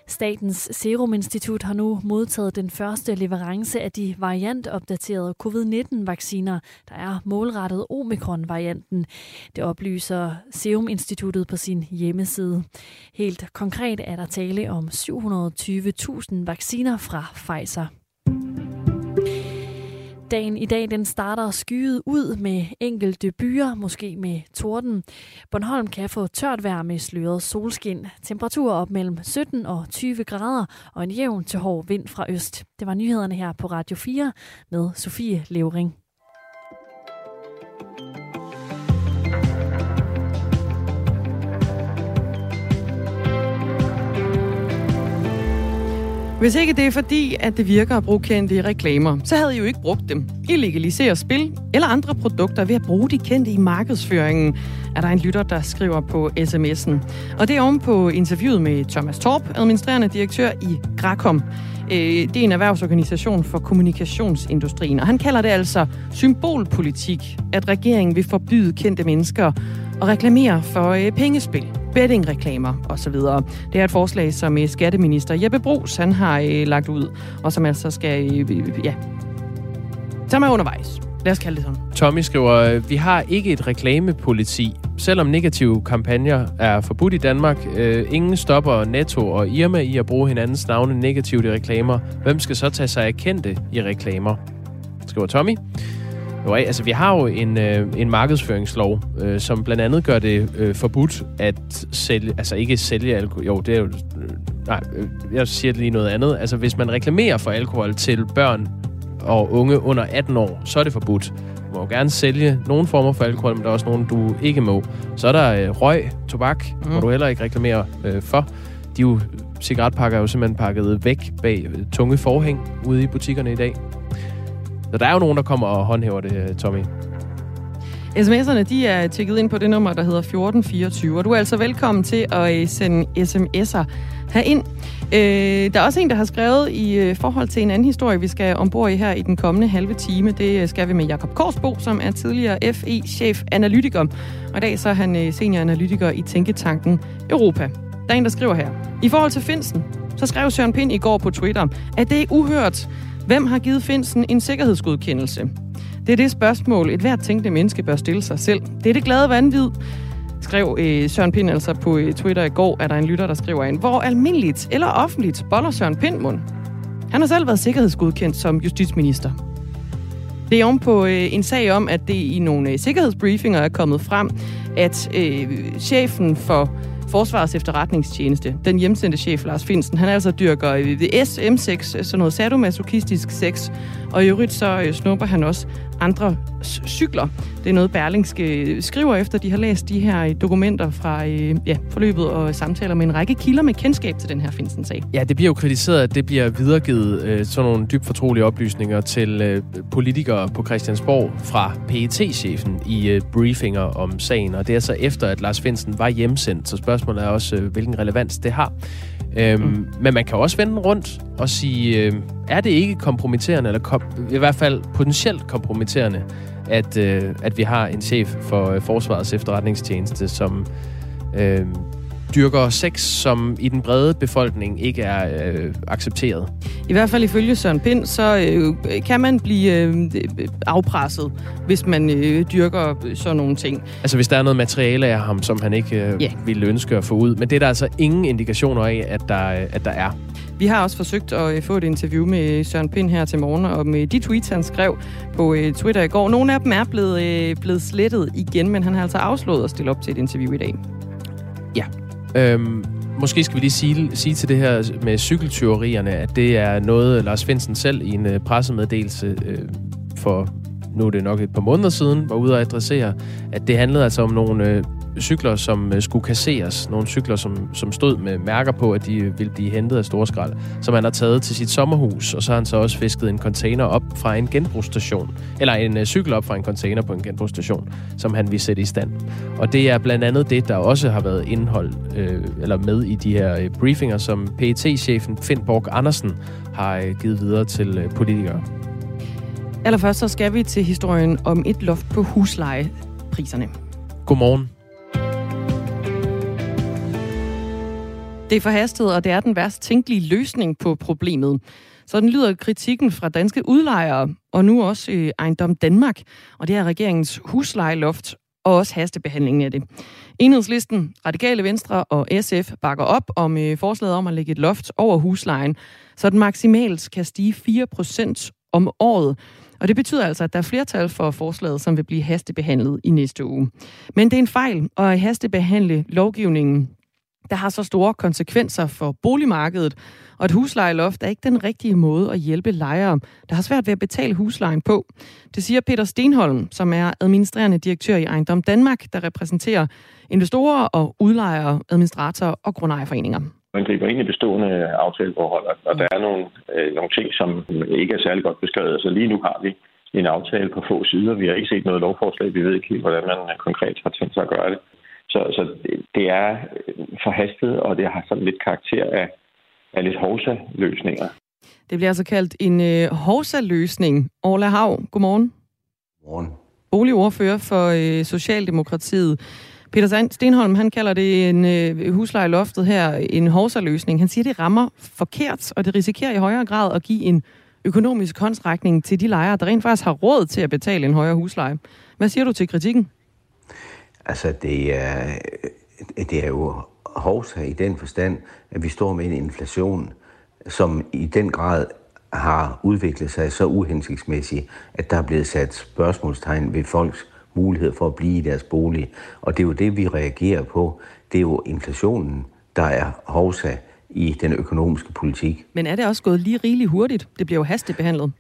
Statens Serum Institut har nu modtaget den første leverance af de variantopdaterede covid-19-vacciner, der er målrettet omikron-varianten. Det oplyser Serum Instituttet på sin hjemmeside. Helt konkret er der tale om 720.000 vacciner fra Pfizer. Dagen i dag den starter skyet ud med enkelte byer, måske med torden. Bornholm kan få tørt vejr med sløret solskin. Temperaturer op mellem 17 og 20 grader og en jævn til hård vind fra øst. Det var nyhederne her på Radio 4 med Sofie Levering. Hvis ikke det er fordi, at det virker at bruge kendte reklamer, så havde I jo ikke brugt dem. I legaliserer spil eller andre produkter ved at bruge de kendte i markedsføringen, er der en lytter, der skriver på sms'en. Og det er oven på interviewet med Thomas Torp, administrerende direktør i Grakom. Øh, det er en erhvervsorganisation for kommunikationsindustrien, og han kalder det altså symbolpolitik, at regeringen vil forbyde kendte mennesker og reklamere for øh, pengespil bettingreklamer osv. Det er et forslag, som øh, skatteminister Jeppe Brugs han har øh, lagt ud, og som altså skal, øh, øh, øh, ja, som er undervejs. Lad os kalde det sådan. Tommy skriver, øh, vi har ikke et reklamepoliti. Selvom negative kampagner er forbudt i Danmark, øh, ingen stopper Netto og Irma i at bruge hinandens navne negativt i reklamer. Hvem skal så tage sig af kendte i reklamer? Skriver Tommy. Jo, altså vi har jo en, øh, en markedsføringslov, øh, som blandt andet gør det øh, forbudt at sælge, altså ikke sælge alkohol, jo det er jo, øh, nej, øh, jeg siger lige noget andet. Altså hvis man reklamerer for alkohol til børn og unge under 18 år, så er det forbudt. Du må jo gerne sælge nogle former for alkohol, men der er også nogle, du ikke må. Så er der øh, røg, tobak, mm. må du heller ikke reklamere øh, for. De er jo, cigaretpakker er jo simpelthen pakket væk bag øh, tunge forhæng ude i butikkerne i dag. Så der er jo nogen, der kommer og håndhæver det, øh, Tommy. SMS'erne de er tjekket ind på det nummer, der hedder 1424, og du er altså velkommen til at øh, sende sms'er herind. Øh, der er også en, der har skrevet i øh, forhold til en anden historie, vi skal ombord i her i den kommende halve time. Det skal vi med Jakob Korsbo, som er tidligere FE-chef analytiker. Og i dag så er han senior analytiker i Tænketanken Europa. Der er en, der skriver her. I forhold til Finsen, så skrev Søren Pind i går på Twitter, at det er uhørt. Hvem har givet Finsen en sikkerhedsgodkendelse? Det er det spørgsmål, et hvert tænkende menneske bør stille sig selv. Det er det glade vanvid, skrev øh, Søren Pind altså på øh, Twitter i går, at der er en lytter, der skriver ind. Hvor almindeligt eller offentligt boller Søren Pind mund? Han har selv været sikkerhedsgodkendt som justitsminister. Det er om på øh, en sag om, at det i nogle øh, sikkerhedsbriefinger er kommet frem, at øh, chefen for Forsvarets efterretningstjeneste, den hjemsendte chef Lars Finsen, han altså dyrker øh, SM6, sådan noget sadomasochistisk sex, og i øvrigt så øh, snupper han også andre cykler. Det er noget, Berlingske skriver efter, de har læst de her øh, dokumenter fra øh, ja, forløbet og samtaler med en række kilder med kendskab til den her Finsen-sag. Ja, det bliver jo kritiseret, at det bliver videregivet øh, sådan nogle dybt fortrolige oplysninger til øh, politikere på Christiansborg fra PET-chefen i øh, briefinger om sagen, og det er så efter, at Lars Finsen var hjemsendt, så spørgsmålet er også, øh, hvilken relevans det har. Øhm, mm. Men man kan også vende rundt og sige, øh, er det ikke kompromitterende, eller kom, i hvert fald potentielt kompromitterende, at, øh, at vi har en chef for øh, Forsvarets efterretningstjeneste, som øh, dyrker sex, som i den brede befolkning ikke er øh, accepteret. I hvert fald ifølge Søren Pind, så øh, kan man blive øh, afpresset, hvis man øh, dyrker sådan nogle ting. Altså hvis der er noget materiale af ham, som han ikke øh, yeah. ville ønske at få ud. Men det er der altså ingen indikationer af, at der, at der er. Vi har også forsøgt at øh, få et interview med Søren Pind her til morgen, og med de tweets, han skrev på øh, Twitter i går. Nogle af dem er blevet, øh, blevet slettet igen, men han har altså afslået at stille op til et interview i dag. Ja, Øhm, måske skal vi lige sige, sige til det her med cykeltyverierne, at det er noget, Lars Finsen selv i en øh, pressemeddelelse øh, for nu er det nok et par måneder siden, var ude at adressere, at det handlede altså om nogle øh, cykler, som uh, skulle kasseres. Nogle cykler, som, som stod med mærker på, at de ville blive hentet af storskrald, som han har taget til sit sommerhus, og så har han så også fisket en container op fra en genbrugsstation, eller en uh, cykel op fra en container på en genbrugsstation, som han vil sætte i stand. Og det er blandt andet det, der også har været indhold, øh, eller med i de her øh, briefinger, som pet chefen Finn Borg Andersen har øh, givet videre til øh, politikere. Allerførst så skal vi til historien om et loft på huslejepriserne. Godmorgen. Det er forhastet, og det er den værst tænkelige løsning på problemet. Sådan lyder kritikken fra danske udlejere, og nu også øh, Ejendom Danmark, og det er regeringens huslejeloft og også hastebehandlingen af det. Enhedslisten, Radikale Venstre og SF bakker op om øh, forslaget om at lægge et loft over huslejen, så den maksimalt kan stige 4% om året. Og det betyder altså, at der er flertal for forslaget, som vil blive hastebehandlet i næste uge. Men det er en fejl at hastebehandle lovgivningen der har så store konsekvenser for boligmarkedet, og et huslejeloft er ikke den rigtige måde at hjælpe lejere, der har svært ved at betale huslejen på. Det siger Peter Stenholm, som er administrerende direktør i Ejendom Danmark, der repræsenterer investorer og udlejere, administratorer og grundejerforeninger. Man griber ind i bestående aftaleforhold, og der er nogle, øh, nogle ting, som ikke er særlig godt beskrevet. Så lige nu har vi en aftale på få sider. Vi har ikke set noget lovforslag. Vi ved ikke helt, hvordan man øh, konkret har tænkt sig at gøre det. Så, så det er forhastet, og det har sådan lidt karakter af, af lidt hovsa-løsninger. Det bliver altså kaldt en øh, hovsa-løsning. Orla Hav, godmorgen. Godmorgen. Boligordfører for øh, Socialdemokratiet. Peter Stenholm, han kalder det en øh, huslejeloftet her en hovsa-løsning. Han siger, det rammer forkert, og det risikerer i højere grad at give en økonomisk håndsrækning til de lejere, der rent faktisk har råd til at betale en højere husleje. Hvad siger du til kritikken? Altså, det er, det er jo hovsa i den forstand, at vi står med en inflation, som i den grad har udviklet sig så uhensigtsmæssigt, at der er blevet sat spørgsmålstegn ved folks mulighed for at blive i deres bolig. Og det er jo det, vi reagerer på. Det er jo inflationen, der er hovsa i den økonomiske politik. Men er det også gået lige rigeligt hurtigt? Det bliver jo hastebehandlet.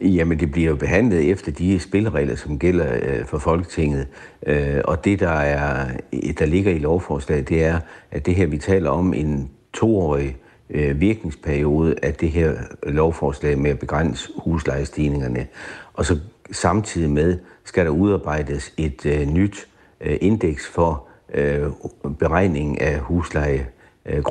Jamen, det bliver jo behandlet efter de spilleregler, som gælder øh, for Folketinget. Øh, og det, der, er, øh, der ligger i lovforslaget, det er, at det her, vi taler om en toårig øh, virkningsperiode af det her lovforslag med at begrænse huslejestigningerne. Og så samtidig med skal der udarbejdes et øh, nyt øh, indeks for øh, beregning af husleje Øh,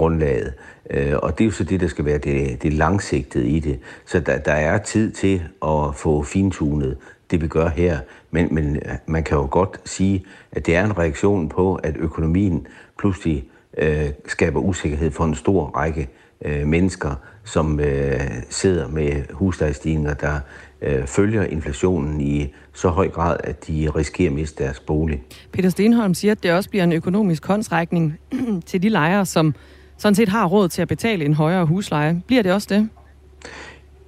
øh, og det er jo så det, der skal være det, det langsigtede i det. Så der, der er tid til at få fintunet det, vi gør her. Men, men øh, man kan jo godt sige, at det er en reaktion på, at økonomien pludselig øh, skaber usikkerhed for en stor række øh, mennesker, som øh, sidder med huslejestigninger, der øh, følger inflationen i så høj grad, at de risikerer at miste deres bolig. Peter Stenholm siger, at det også bliver en økonomisk håndsrækning til de lejere, som sådan set har råd til at betale en højere husleje. Bliver det også det?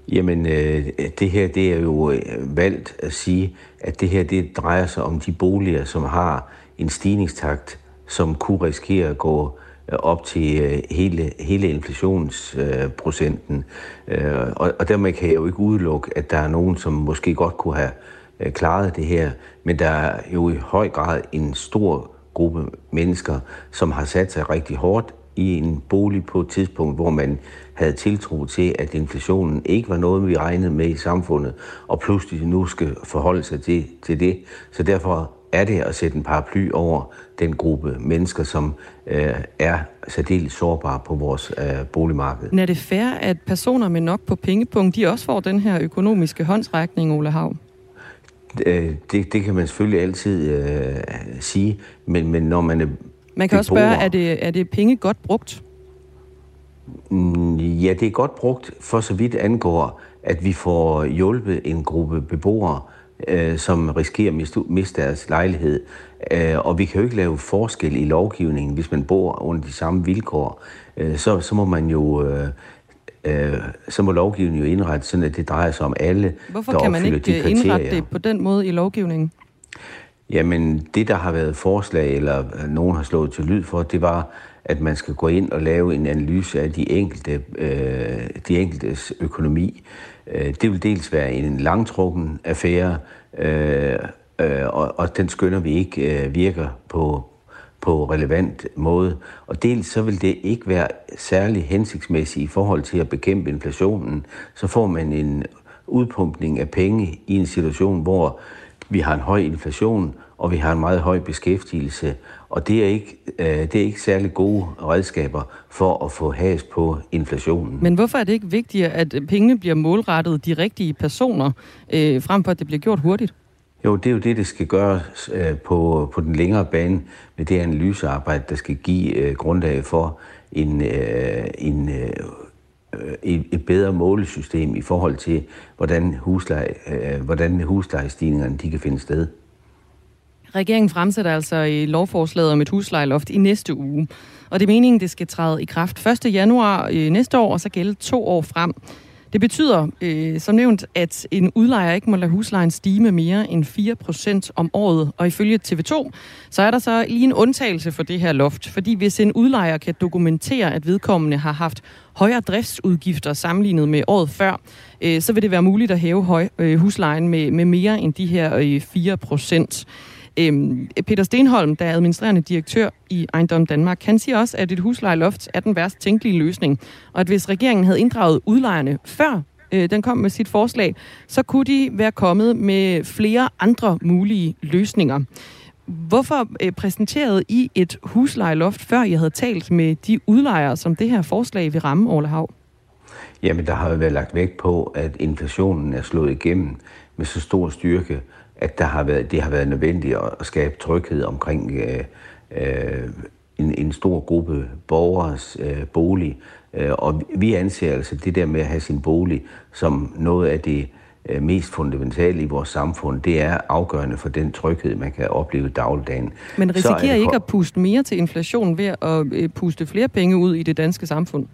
Jamen, øh, det her det er jo øh, valgt at sige, at det her det drejer sig om de boliger, som har en stigningstakt, som kunne risikere at gå Øh, op til øh, hele, hele inflationsprocenten. Øh, og, og dermed kan jeg jo ikke udelukke, at der er nogen, som måske godt kunne have klaret det her, men der er jo i høj grad en stor gruppe mennesker, som har sat sig rigtig hårdt i en bolig på et tidspunkt, hvor man havde tiltro til, at inflationen ikke var noget, vi regnede med i samfundet, og pludselig nu skal forholde sig til, til det. Så derfor er det at sætte en paraply over den gruppe mennesker, som øh, er særdeles sårbare på vores øh, boligmarked. Men er det fair, at personer med nok på pengepunkt, de også får den her økonomiske håndsrækning, Ole Hav? Det, det, det kan man selvfølgelig altid øh, sige, men, men når man er Man kan også spørge, er det, er det penge godt brugt? Mm, ja, det er godt brugt for så vidt angår, at vi får hjulpet en gruppe beboere, øh, som risikerer at miste, miste deres lejlighed. Øh, og vi kan jo ikke lave forskel i lovgivningen, hvis man bor under de samme vilkår. Øh, så, så må man jo... Øh, øh, så må lovgivningen jo indrette sådan, at det drejer sig om alle, Hvorfor der kan man ikke de kriterier. indrette det på den måde i lovgivningen? Jamen, det der har været forslag, eller nogen har slået til lyd for, det var, at man skal gå ind og lave en analyse af de enkelte, øh, de enkeltes økonomi. Øh, det vil dels være en langtrukken affære, øh, øh, og, og den skønner vi ikke øh, virker på, på relevant måde. Og dels så vil det ikke være særlig hensigtsmæssigt i forhold til at bekæmpe inflationen. Så får man en udpumpning af penge i en situation, hvor vi har en høj inflation, og vi har en meget høj beskæftigelse. Og det er ikke, øh, det er ikke særlig gode redskaber for at få has på inflationen. Men hvorfor er det ikke vigtigere, at pengene bliver målrettet de rigtige personer, øh, frem for at det bliver gjort hurtigt? Jo, det er jo det, det skal gøres øh, på, på den længere bane med det analysearbejde, der skal give øh, grundlag for en, øh, en, øh, et, et bedre målesystem i forhold til, hvordan, husleje, øh, hvordan huslejestigningerne de kan finde sted. Regeringen fremsætter altså i lovforslaget om et huslejeloft i næste uge. Og det er meningen, det skal træde i kraft 1. januar øh, næste år, og så gælde to år frem. Det betyder, øh, som nævnt, at en udlejer ikke må lade huslejen stige med mere end 4% om året. Og ifølge TV2, så er der så lige en undtagelse for det her loft. Fordi hvis en udlejer kan dokumentere, at vedkommende har haft højere driftsudgifter sammenlignet med året før, øh, så vil det være muligt at hæve høj, øh, huslejen med, med mere end de her øh, 4%. Øhm, Peter Stenholm, der er administrerende direktør i Ejendom Danmark, han siger også, at et huslejeloft er den værst tænkelige løsning, og at hvis regeringen havde inddraget udlejerne før øh, den kom med sit forslag, så kunne de være kommet med flere andre mulige løsninger. Hvorfor øh, præsenterede I et huslejeloft, før I havde talt med de udlejere, som det her forslag vil ramme, Ole Hav? Jamen, der har jo været lagt vægt på, at inflationen er slået igennem med så stor styrke, at der har været, det har været nødvendigt at skabe tryghed omkring øh, øh, en, en stor gruppe borgers øh, bolig. Øh, og vi anser altså det der med at have sin bolig som noget af det øh, mest fundamentale i vores samfund. Det er afgørende for den tryghed, man kan opleve dagligdagen. Men risikerer I ikke at puste mere til inflation ved at øh, puste flere penge ud i det danske samfund?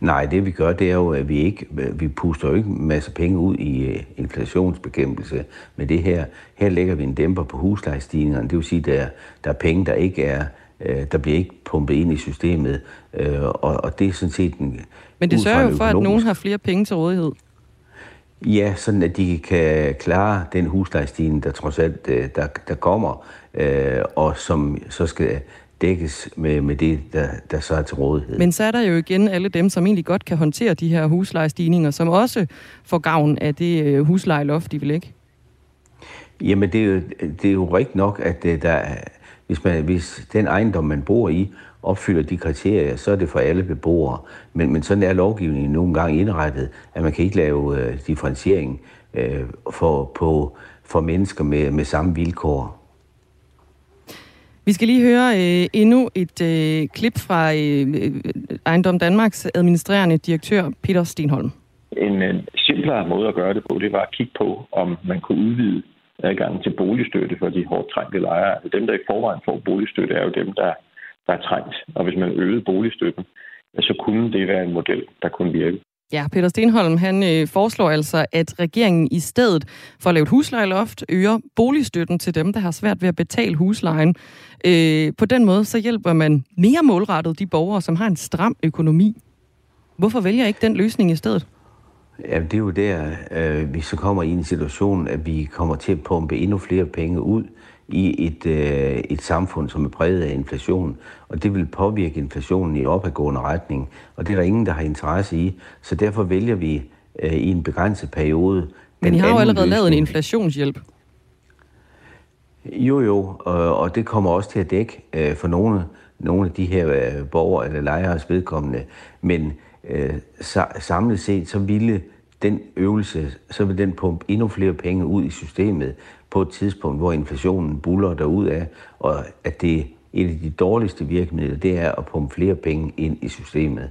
Nej, det vi gør, det er jo, at vi ikke vi puster jo ikke en masse penge ud i øh, inflationsbekæmpelse med det her. Her lægger vi en dæmper på huslejestigningerne. Det vil sige, at der, der er penge, der ikke er der bliver ikke pumpet ind i systemet, og, og det er sådan set en Men det sørger jo for, at nogen har flere penge til rådighed. Ja, sådan at de kan klare den huslejestigning, der trods alt øh, der, der kommer, øh, og som så skal dækkes med, med det, der, der så er til rådighed. Men så er der jo igen alle dem, som egentlig godt kan håndtere de her huslejestigninger, som også får gavn af det øh, huslejeloft, de vil ikke? Jamen, det er jo, det er jo rigtigt nok, at der, hvis, man, hvis den ejendom, man bor i, opfylder de kriterier, så er det for alle beboere. Men, men sådan er lovgivningen nogle gange indrettet, at man kan ikke lave øh, differentiering øh, for, på, for mennesker med, med samme vilkår. Vi skal lige høre øh, endnu et øh, klip fra øh, Ejendom Danmarks administrerende direktør Peter Stenholm. En, en simplere måde at gøre det på, det var at kigge på, om man kunne udvide adgangen til boligstøtte for de hårdt trængte lejere. Altså dem, der i forvejen får boligstøtte, er jo dem, der der er trængt. Og hvis man øgede boligstøtten, så kunne det være en model, der kunne virke. Ja, Peter Stenholm han øh, foreslår altså, at regeringen i stedet for at lave et huslejeloft øger boligstøtten til dem, der har svært ved at betale huslejen. Øh, på den måde så hjælper man mere målrettet de borgere, som har en stram økonomi. Hvorfor vælger ikke den løsning i stedet? Ja, det er jo der, øh, vi så kommer i en situation, at vi kommer til at pumpe endnu flere penge ud i et, øh, et samfund, som er præget af inflation, og det vil påvirke inflationen i opadgående retning, og det er der ingen, der har interesse i. Så derfor vælger vi øh, i en begrænset periode... Men I har jo allerede løsning. lavet en inflationshjælp. Jo, jo, og, og det kommer også til at dække øh, for nogle, nogle af de her øh, borgere eller lejers vedkommende. Men øh, samlet set, så ville den øvelse, så vil den pumpe endnu flere penge ud i systemet, på et tidspunkt, hvor inflationen buller derud af, og at det et af de dårligste virkemidler, det er at pumpe flere penge ind i systemet.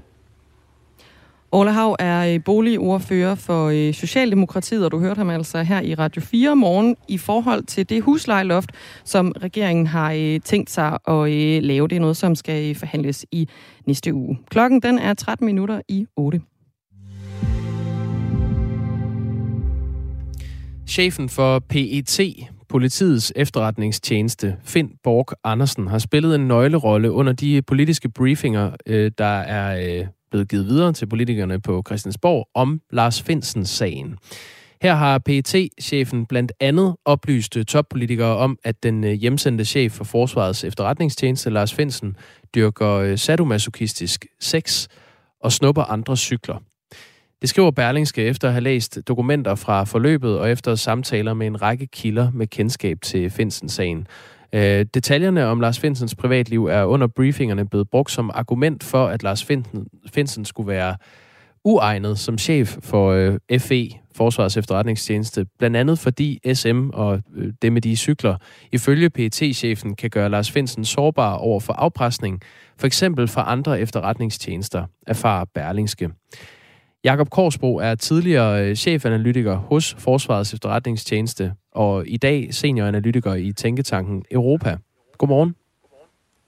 Ole Hav er øh, boligordfører for øh, Socialdemokratiet, og du hørte ham altså her i Radio 4 morgen i forhold til det huslejeloft, som regeringen har øh, tænkt sig at lave. Det er noget, som skal forhandles i næste uge. Klokken den er 13 minutter i 8. Chefen for PET, politiets efterretningstjeneste, Finn Borg Andersen, har spillet en nøglerolle under de politiske briefinger, øh, der er øh, blevet givet videre til politikerne på Christiansborg om Lars Finsens sagen. Her har PET-chefen blandt andet oplyst toppolitikere om, at den øh, hjemsendte chef for Forsvarets efterretningstjeneste, Lars Finsen, dyrker sadomasochistisk sex og snupper andre cykler. Det skriver Berlingske efter at have læst dokumenter fra forløbet og efter samtaler med en række kilder med kendskab til Finsen-sagen. Øh, detaljerne om Lars Finsens privatliv er under briefingerne blevet brugt som argument for, at Lars Finsen, Finsen skulle være uegnet som chef for øh, FE, Forsvarets efterretningstjeneste, blandt andet fordi SM og øh, det med de cykler, ifølge pt chefen kan gøre Lars Finsen sårbar over for afpresning, for eksempel fra andre efterretningstjenester, erfarer Berlingske. Jakob Korsbro er tidligere øh, chefanalytiker hos Forsvarets efterretningstjeneste, og i dag senioranalytiker i Tænketanken Europa. Godmorgen.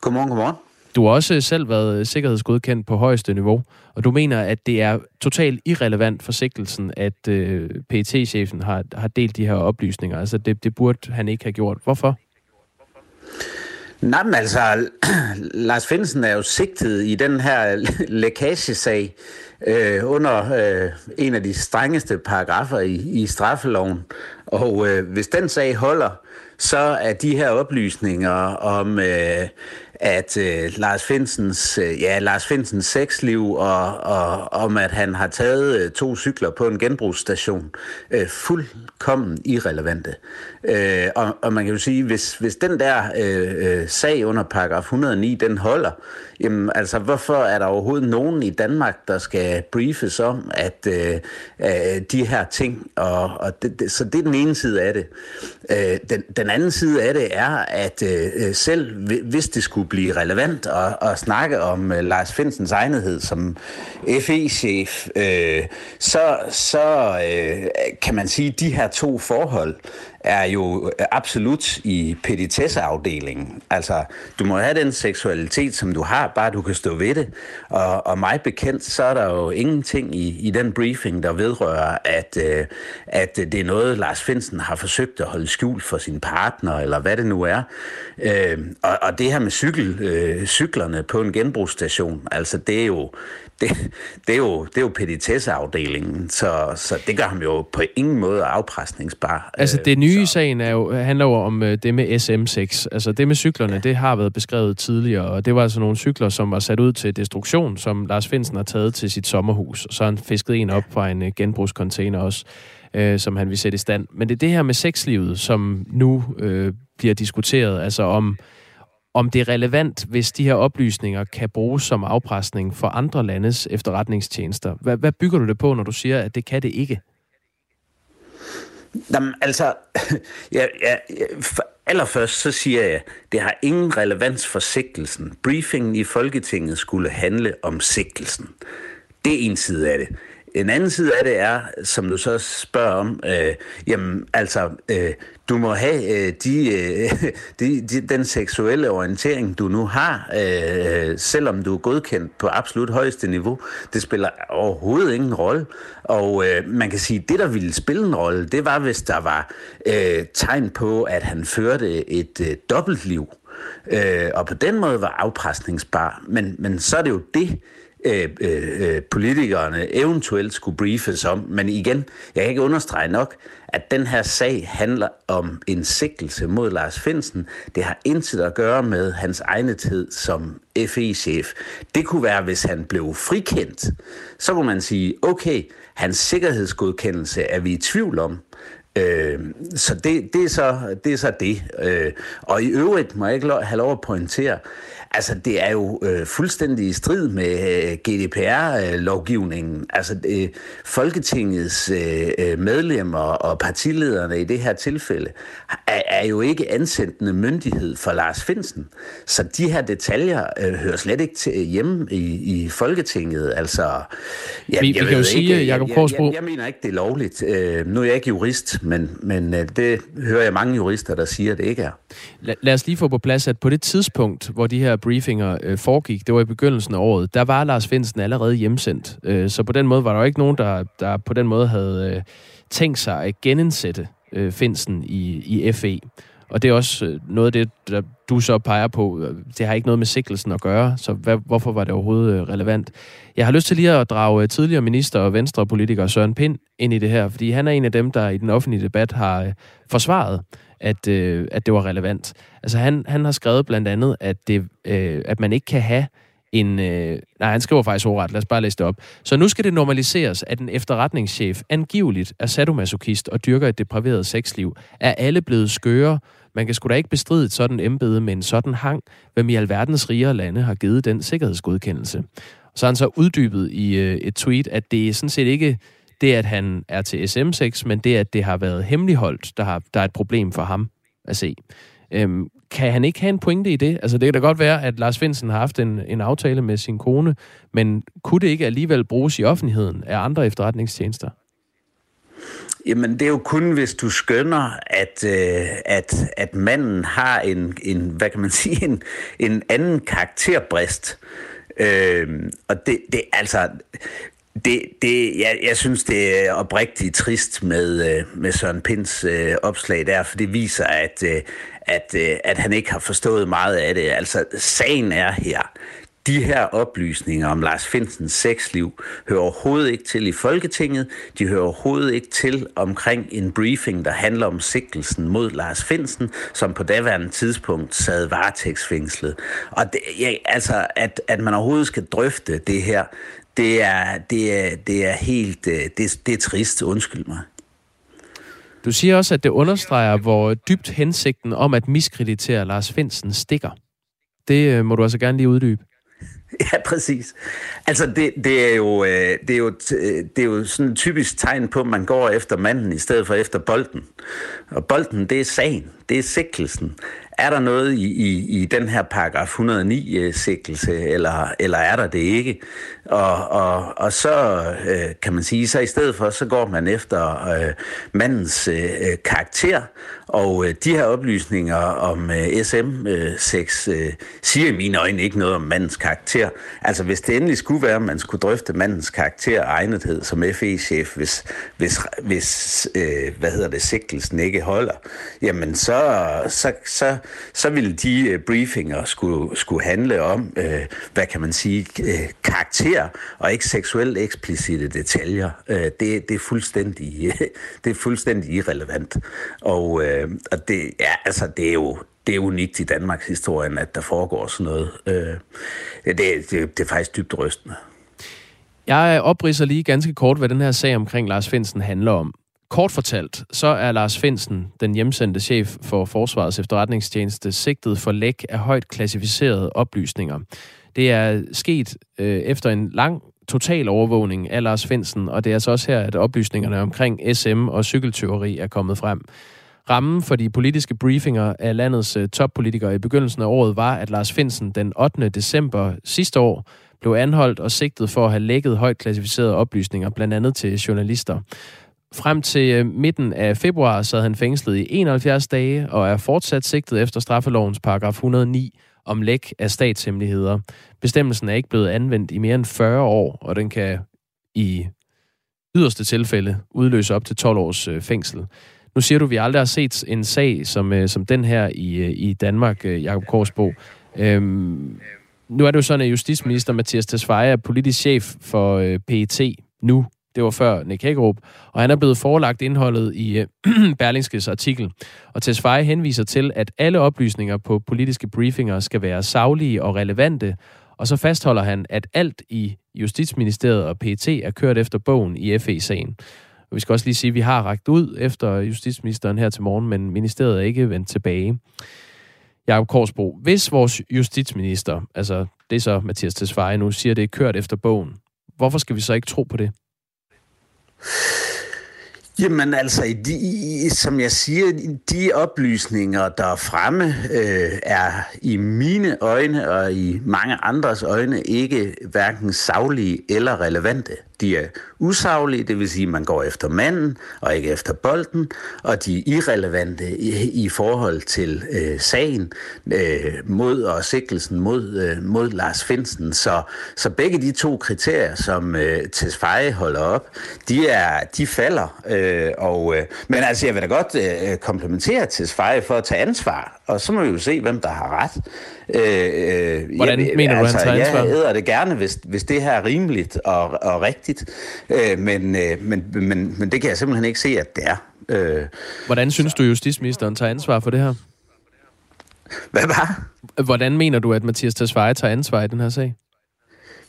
Godmorgen, godmorgen. Du har også selv været sikkerhedsgodkendt på højeste niveau, og du mener, at det er totalt irrelevant for sigtelsen, at øh, pt chefen har, har delt de her oplysninger. Altså, det, det burde han ikke have gjort. Hvorfor? Nej, men altså, Lars Finsen er jo sigtet i den her lækagesag øh, under øh, en af de strengeste paragrafer i, i straffeloven. Og øh, hvis den sag holder, så er de her oplysninger om, øh, at øh, Lars Finsens, øh, ja, Lars Finsens sexliv og, og om, at han har taget øh, to cykler på en genbrugsstation, øh, fuldkommen irrelevante. Øh, og, og man kan jo sige, hvis, hvis den der øh, øh sag under paragraf 109, den holder, jamen altså, hvorfor er der overhovedet nogen i Danmark, der skal briefes om, at øh, øh, de her ting, og, og det, det, så det er den ene side af det. Øh, den, den anden side af det er, at øh, øh selv hvis det skulle blive relevant at, at snakke om øh, Lars Finsens egnethed som FE-chef, øh, så, så øh, kan man sige, at de her to forhold er jo øh, absolut i petitesseafdelingen. Altså, du må have den seksualitet, som du har, bare du kan stå ved det. Og, og mig bekendt, så er der jo ingenting i, i den briefing, der vedrører, at, øh, at det er noget, Lars Finsen har forsøgt at holde skjult for sin partner, eller hvad det nu er. Øh, og, og det her med cykel, øh, cyklerne på en genbrugsstation, altså det er jo, det, det, er jo, det er jo petitesseafdelingen, så, så det gør ham jo på ingen måde afpresningsbar. Altså det nye i sagen er jo, handler jo om øh, det med SM6. Altså det med cyklerne, det har været beskrevet tidligere, og det var altså nogle cykler, som var sat ud til destruktion, som Lars Finsen har taget til sit sommerhus, og så har han fisket en op fra en øh, genbrugscontainer også, øh, som han vil sætte i stand. Men det er det her med sexlivet, som nu øh, bliver diskuteret, altså om om det er relevant, hvis de her oplysninger kan bruges som afpresning for andre landes efterretningstjenester. Hvad, hvad bygger du det på, når du siger, at det kan det ikke? Jamen, altså, ja, ja, allerførst så siger jeg, det har ingen relevans for sigtelsen. Briefingen i Folketinget skulle handle om sigtelsen. Det er en side af det. En anden side af det er, som du så spørger om, øh, jamen altså, øh, du må have øh, de, øh, de, de, den seksuelle orientering, du nu har, øh, selvom du er godkendt på absolut højeste niveau. Det spiller overhovedet ingen rolle. Og øh, man kan sige, at det, der ville spille en rolle, det var, hvis der var øh, tegn på, at han førte et øh, dobbeltliv. Øh, og på den måde var afpresningsbar. Men, men så er det jo det, Øh, øh, øh, politikerne eventuelt skulle briefes om. Men igen, jeg kan ikke understrege nok, at den her sag handler om en sigtelse mod Lars Finsen. Det har intet at gøre med hans egnethed som FE-chef. Det kunne være, hvis han blev frikendt. Så kunne man sige, okay, hans sikkerhedsgodkendelse er vi i tvivl om. Øh, så det, det, er så, det er så det. Øh, og i øvrigt må jeg ikke have lov at pointere, Altså, det er jo øh, fuldstændig i strid med øh, GDPR-lovgivningen. Altså, øh, Folketingets øh, øh, medlemmer og partilederne i det her tilfælde er, er jo ikke ansættende myndighed for Lars Finsen. Så de her detaljer øh, hører slet ikke til hjemme i, i Folketinget. Altså, jeg, vi, jeg, vi kan jo sige, ikke, Jacob jeg, jeg, jeg, jeg mener ikke, det er lovligt. Øh, nu er jeg ikke jurist, men, men øh, det hører jeg mange jurister, der siger, at det ikke er. La, lad os lige få på plads, at på det tidspunkt, hvor de her briefinger øh, foregik, det var i begyndelsen af året, der var Lars Finsen allerede hjemsendt. Øh, så på den måde var der jo ikke nogen, der, der på den måde havde øh, tænkt sig at genindsætte øh, Finsen i, i FE. Og det er også øh, noget af det, der du så peger på. Øh, det har ikke noget med sikkelsen at gøre, så hvad, hvorfor var det overhovedet øh, relevant? Jeg har lyst til lige at drage tidligere minister og venstrepolitiker Søren Pind ind i det her, fordi han er en af dem, der i den offentlige debat har forsvaret at, øh, at det var relevant. Altså han, han har skrevet blandt andet, at, det, øh, at man ikke kan have en... Øh, nej, han skriver faktisk ordret. Lad os bare læse det op. Så nu skal det normaliseres, at en efterretningschef angiveligt er sadomasochist og dyrker et depraveret sexliv. Er alle blevet skøre? Man kan sgu da ikke bestride et sådan embede med en sådan hang, hvem i alverdens rigere lande har givet den sikkerhedsgodkendelse. Så har han så uddybet i øh, et tweet, at det er sådan set ikke det, at han er til SM6, men det, at det har været hemmeligholdt, der, har, der er et problem for ham at se. Øhm, kan han ikke have en pointe i det? Altså, det kan da godt være, at Lars Finsen har haft en, en aftale med sin kone, men kunne det ikke alligevel bruges i offentligheden af andre efterretningstjenester? Jamen, det er jo kun, hvis du skønner, at, øh, at, at manden har en, en, hvad kan man sige, en, en anden karakterbrist. Øh, og det, det, altså, det, det, jeg, jeg synes, det er oprigtigt trist med, øh, med Søren Pins øh, opslag der, for det viser, at, øh, at, øh, at han ikke har forstået meget af det. Altså, sagen er her. De her oplysninger om Lars Finsens sexliv hører overhovedet ikke til i Folketinget. De hører overhovedet ikke til omkring en briefing, der handler om sigtelsen mod Lars Finsen, som på daværende tidspunkt sad varetægtsfængslet. Og det, ja, altså, at, at man overhovedet skal drøfte det her, det er, det er, det er helt, øh, det, det er trist, undskyld mig. Du siger også, at det understreger, hvor dybt hensigten om at miskreditere Lars Finsen stikker. Det øh, må du altså gerne lige uddybe. Ja, præcis. Altså, det, det, er jo, øh, det, er jo, det er jo sådan et typisk tegn på, at man går efter manden i stedet for efter bolden. Og bolden, det er sagen, det er sikkelsen er der noget i, i, i den her paragraf 109-sikkelse, øh, eller, eller er der det ikke? Og, og, og så øh, kan man sige, så i stedet for, så går man efter øh, mandens øh, øh karakter, og øh, de her oplysninger om øh, SM6 øh, siger i mine øjne ikke noget om mandens karakter. Altså hvis det endelig skulle være, at man skulle drøfte mandens karakter og egnethed som FE-chef, hvis, hvis, hvis øh, hvad hedder det, sigtelsen ikke holder, jamen så, så, så, så ville de øh, briefinger skulle, skulle handle om, øh, hvad kan man sige, øh, karakter og ikke seksuelt eksplicite detaljer. Øh, det, det, er fuldstændig, det er fuldstændig irrelevant. Og, øh, og det, ja, altså, det er jo det er unikt i Danmarks historie, at der foregår sådan noget. Øh, det, det, det er faktisk dybt rystende. Jeg opridser lige ganske kort, hvad den her sag omkring Lars Finsen handler om. Kort fortalt, så er Lars Finsen, den hjemsendte chef for Forsvarets efterretningstjeneste, sigtet for læk af højt klassificerede oplysninger. Det er sket øh, efter en lang total overvågning af Lars Finsen, og det er altså også her, at oplysningerne omkring SM og cykeltyveri er kommet frem. Rammen for de politiske briefinger af landets øh, toppolitikere i begyndelsen af året var, at Lars Finsen den 8. december sidste år blev anholdt og sigtet for at have lækket højt klassificerede oplysninger, blandt andet til journalister. Frem til øh, midten af februar sad han fængslet i 71 dage og er fortsat sigtet efter straffelovens paragraf 109 om læk af statshemmeligheder. Bestemmelsen er ikke blevet anvendt i mere end 40 år, og den kan i yderste tilfælde udløse op til 12 års øh, fængsel. Nu siger du, at vi aldrig har set en sag som, øh, som den her i, i Danmark, Jakob Korsbo. Øhm, nu er det jo sådan, at justitsminister Mathias Tesfaye er politisk chef for øh, PET nu. Det var før Nick Hagerup. Og han er blevet forelagt indholdet i øh, Berlingskes artikel. Og Tesfaye henviser til, at alle oplysninger på politiske briefinger skal være saglige og relevante. Og så fastholder han, at alt i Justitsministeriet og PET er kørt efter bogen i FE-sagen. Og vi skal også lige sige, at vi har ragt ud efter justitsministeren her til morgen, men ministeriet er ikke vendt tilbage. Jakob Korsbro, hvis vores justitsminister, altså det er så Mathias Tesfaye nu, siger, at det er kørt efter bogen, hvorfor skal vi så ikke tro på det? Jamen altså, de, som jeg siger, de oplysninger, der er fremme, øh, er i mine øjne og i mange andres øjne ikke hverken savlige eller relevante. De er usaglige, det vil sige, at man går efter manden og ikke efter bolden, og de er irrelevante i, i forhold til øh, sagen øh, mod og sigtelsen mod, øh, mod Lars Finsen. Så, så begge de to kriterier, som øh, Tesfaye holder op, de, er, de falder. Øh, og, øh, men altså, jeg vil da godt øh, komplementere Tesfaye for at tage ansvar, og så må vi jo se, hvem der har ret. Øh, øh Hvordan jeg, mener altså, du, han tager ansvar? Jeg æder det gerne, hvis, hvis det her er rimeligt og, og rigtigt, øh, men, øh, men, men, men det kan jeg simpelthen ikke se, at det er. Øh, Hvordan synes så. du, justitsministeren tager ansvar for det her? Hvad var? Hvordan mener du, at Mathias Tesfaye tager ansvar i den her sag?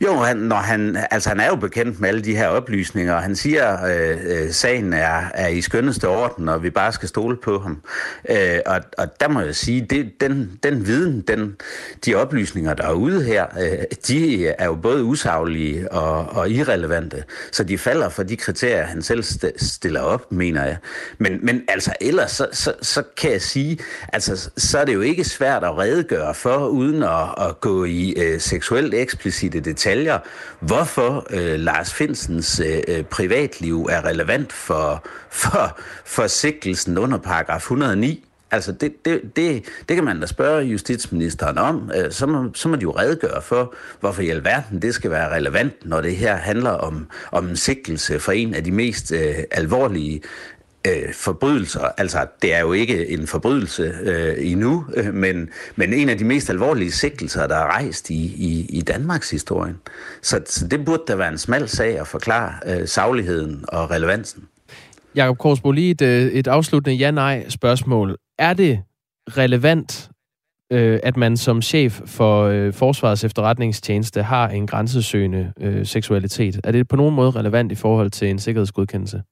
Jo, han, når han, altså han er jo bekendt med alle de her oplysninger, og han siger, at øh, øh, sagen er, er i skønneste orden, og vi bare skal stole på ham. Øh, og, og der må jeg sige, det, den, den viden, den, de oplysninger, der er ude her, øh, de er jo både usaglige og, og irrelevante, så de falder for de kriterier, han selv stiller op, mener jeg. Men, men altså ellers, så, så, så kan jeg sige, altså så er det jo ikke svært at redegøre for, uden at, at gå i øh, seksuelt eksplicite detaljer, detaljer, hvorfor øh, Lars Finsens øh, øh, privatliv er relevant for, for, for sigtelsen under paragraf 109. Altså, det, det, det, det kan man da spørge justitsministeren om. Øh, så må, så må de jo redegøre for, hvorfor i alverden det skal være relevant, når det her handler om, om en sigtelse for en af de mest øh, alvorlige øh, forbrydelser. Altså, det er jo ikke en forbrydelse øh, endnu, øh, men, men en af de mest alvorlige sigtelser, der er rejst i, i, i Danmarks historie. Så, så det burde da være en smal sag at forklare øh, sagligheden og relevansen. Jakob Korsbo, lige et, øh, et afsluttende ja-nej-spørgsmål. Er det relevant, øh, at man som chef for øh, Forsvarets efterretningstjeneste har en grænsesøgende øh, seksualitet? Er det på nogen måde relevant i forhold til en sikkerhedsgodkendelse?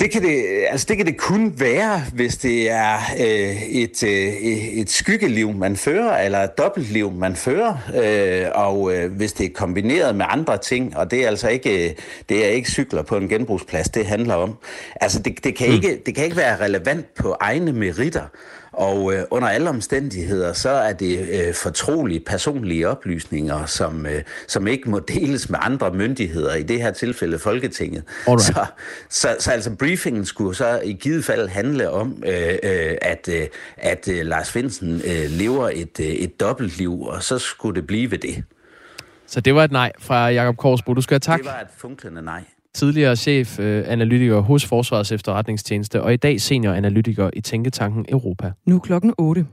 Det kan det, altså det kan det kun være, hvis det er øh, et, øh, et skyggeliv, man fører, eller et dobbeltliv, man fører, øh, og øh, hvis det er kombineret med andre ting, og det er altså ikke, det er ikke cykler på en genbrugsplads, det handler om. Altså det, det, kan, mm. ikke, det kan ikke være relevant på egne meritter Og øh, under alle omstændigheder, så er det øh, fortrolige personlige oplysninger, som, øh, som ikke må deles med andre myndigheder, i det her tilfælde Folketinget. Så, så, så altså briefingen skulle så i givet fald handle om, øh, øh, at, øh, at øh, Lars Finsen øh, lever et, øh, et dobbeltliv, og så skulle det blive ved det. Så det var et nej fra Jakob Korsbo. Du skal have tak. Det var et funklende nej. Tidligere chef øh, analytiker hos Forsvarets efterretningstjeneste, og i dag senior analytiker i Tænketanken Europa. Nu klokken 8.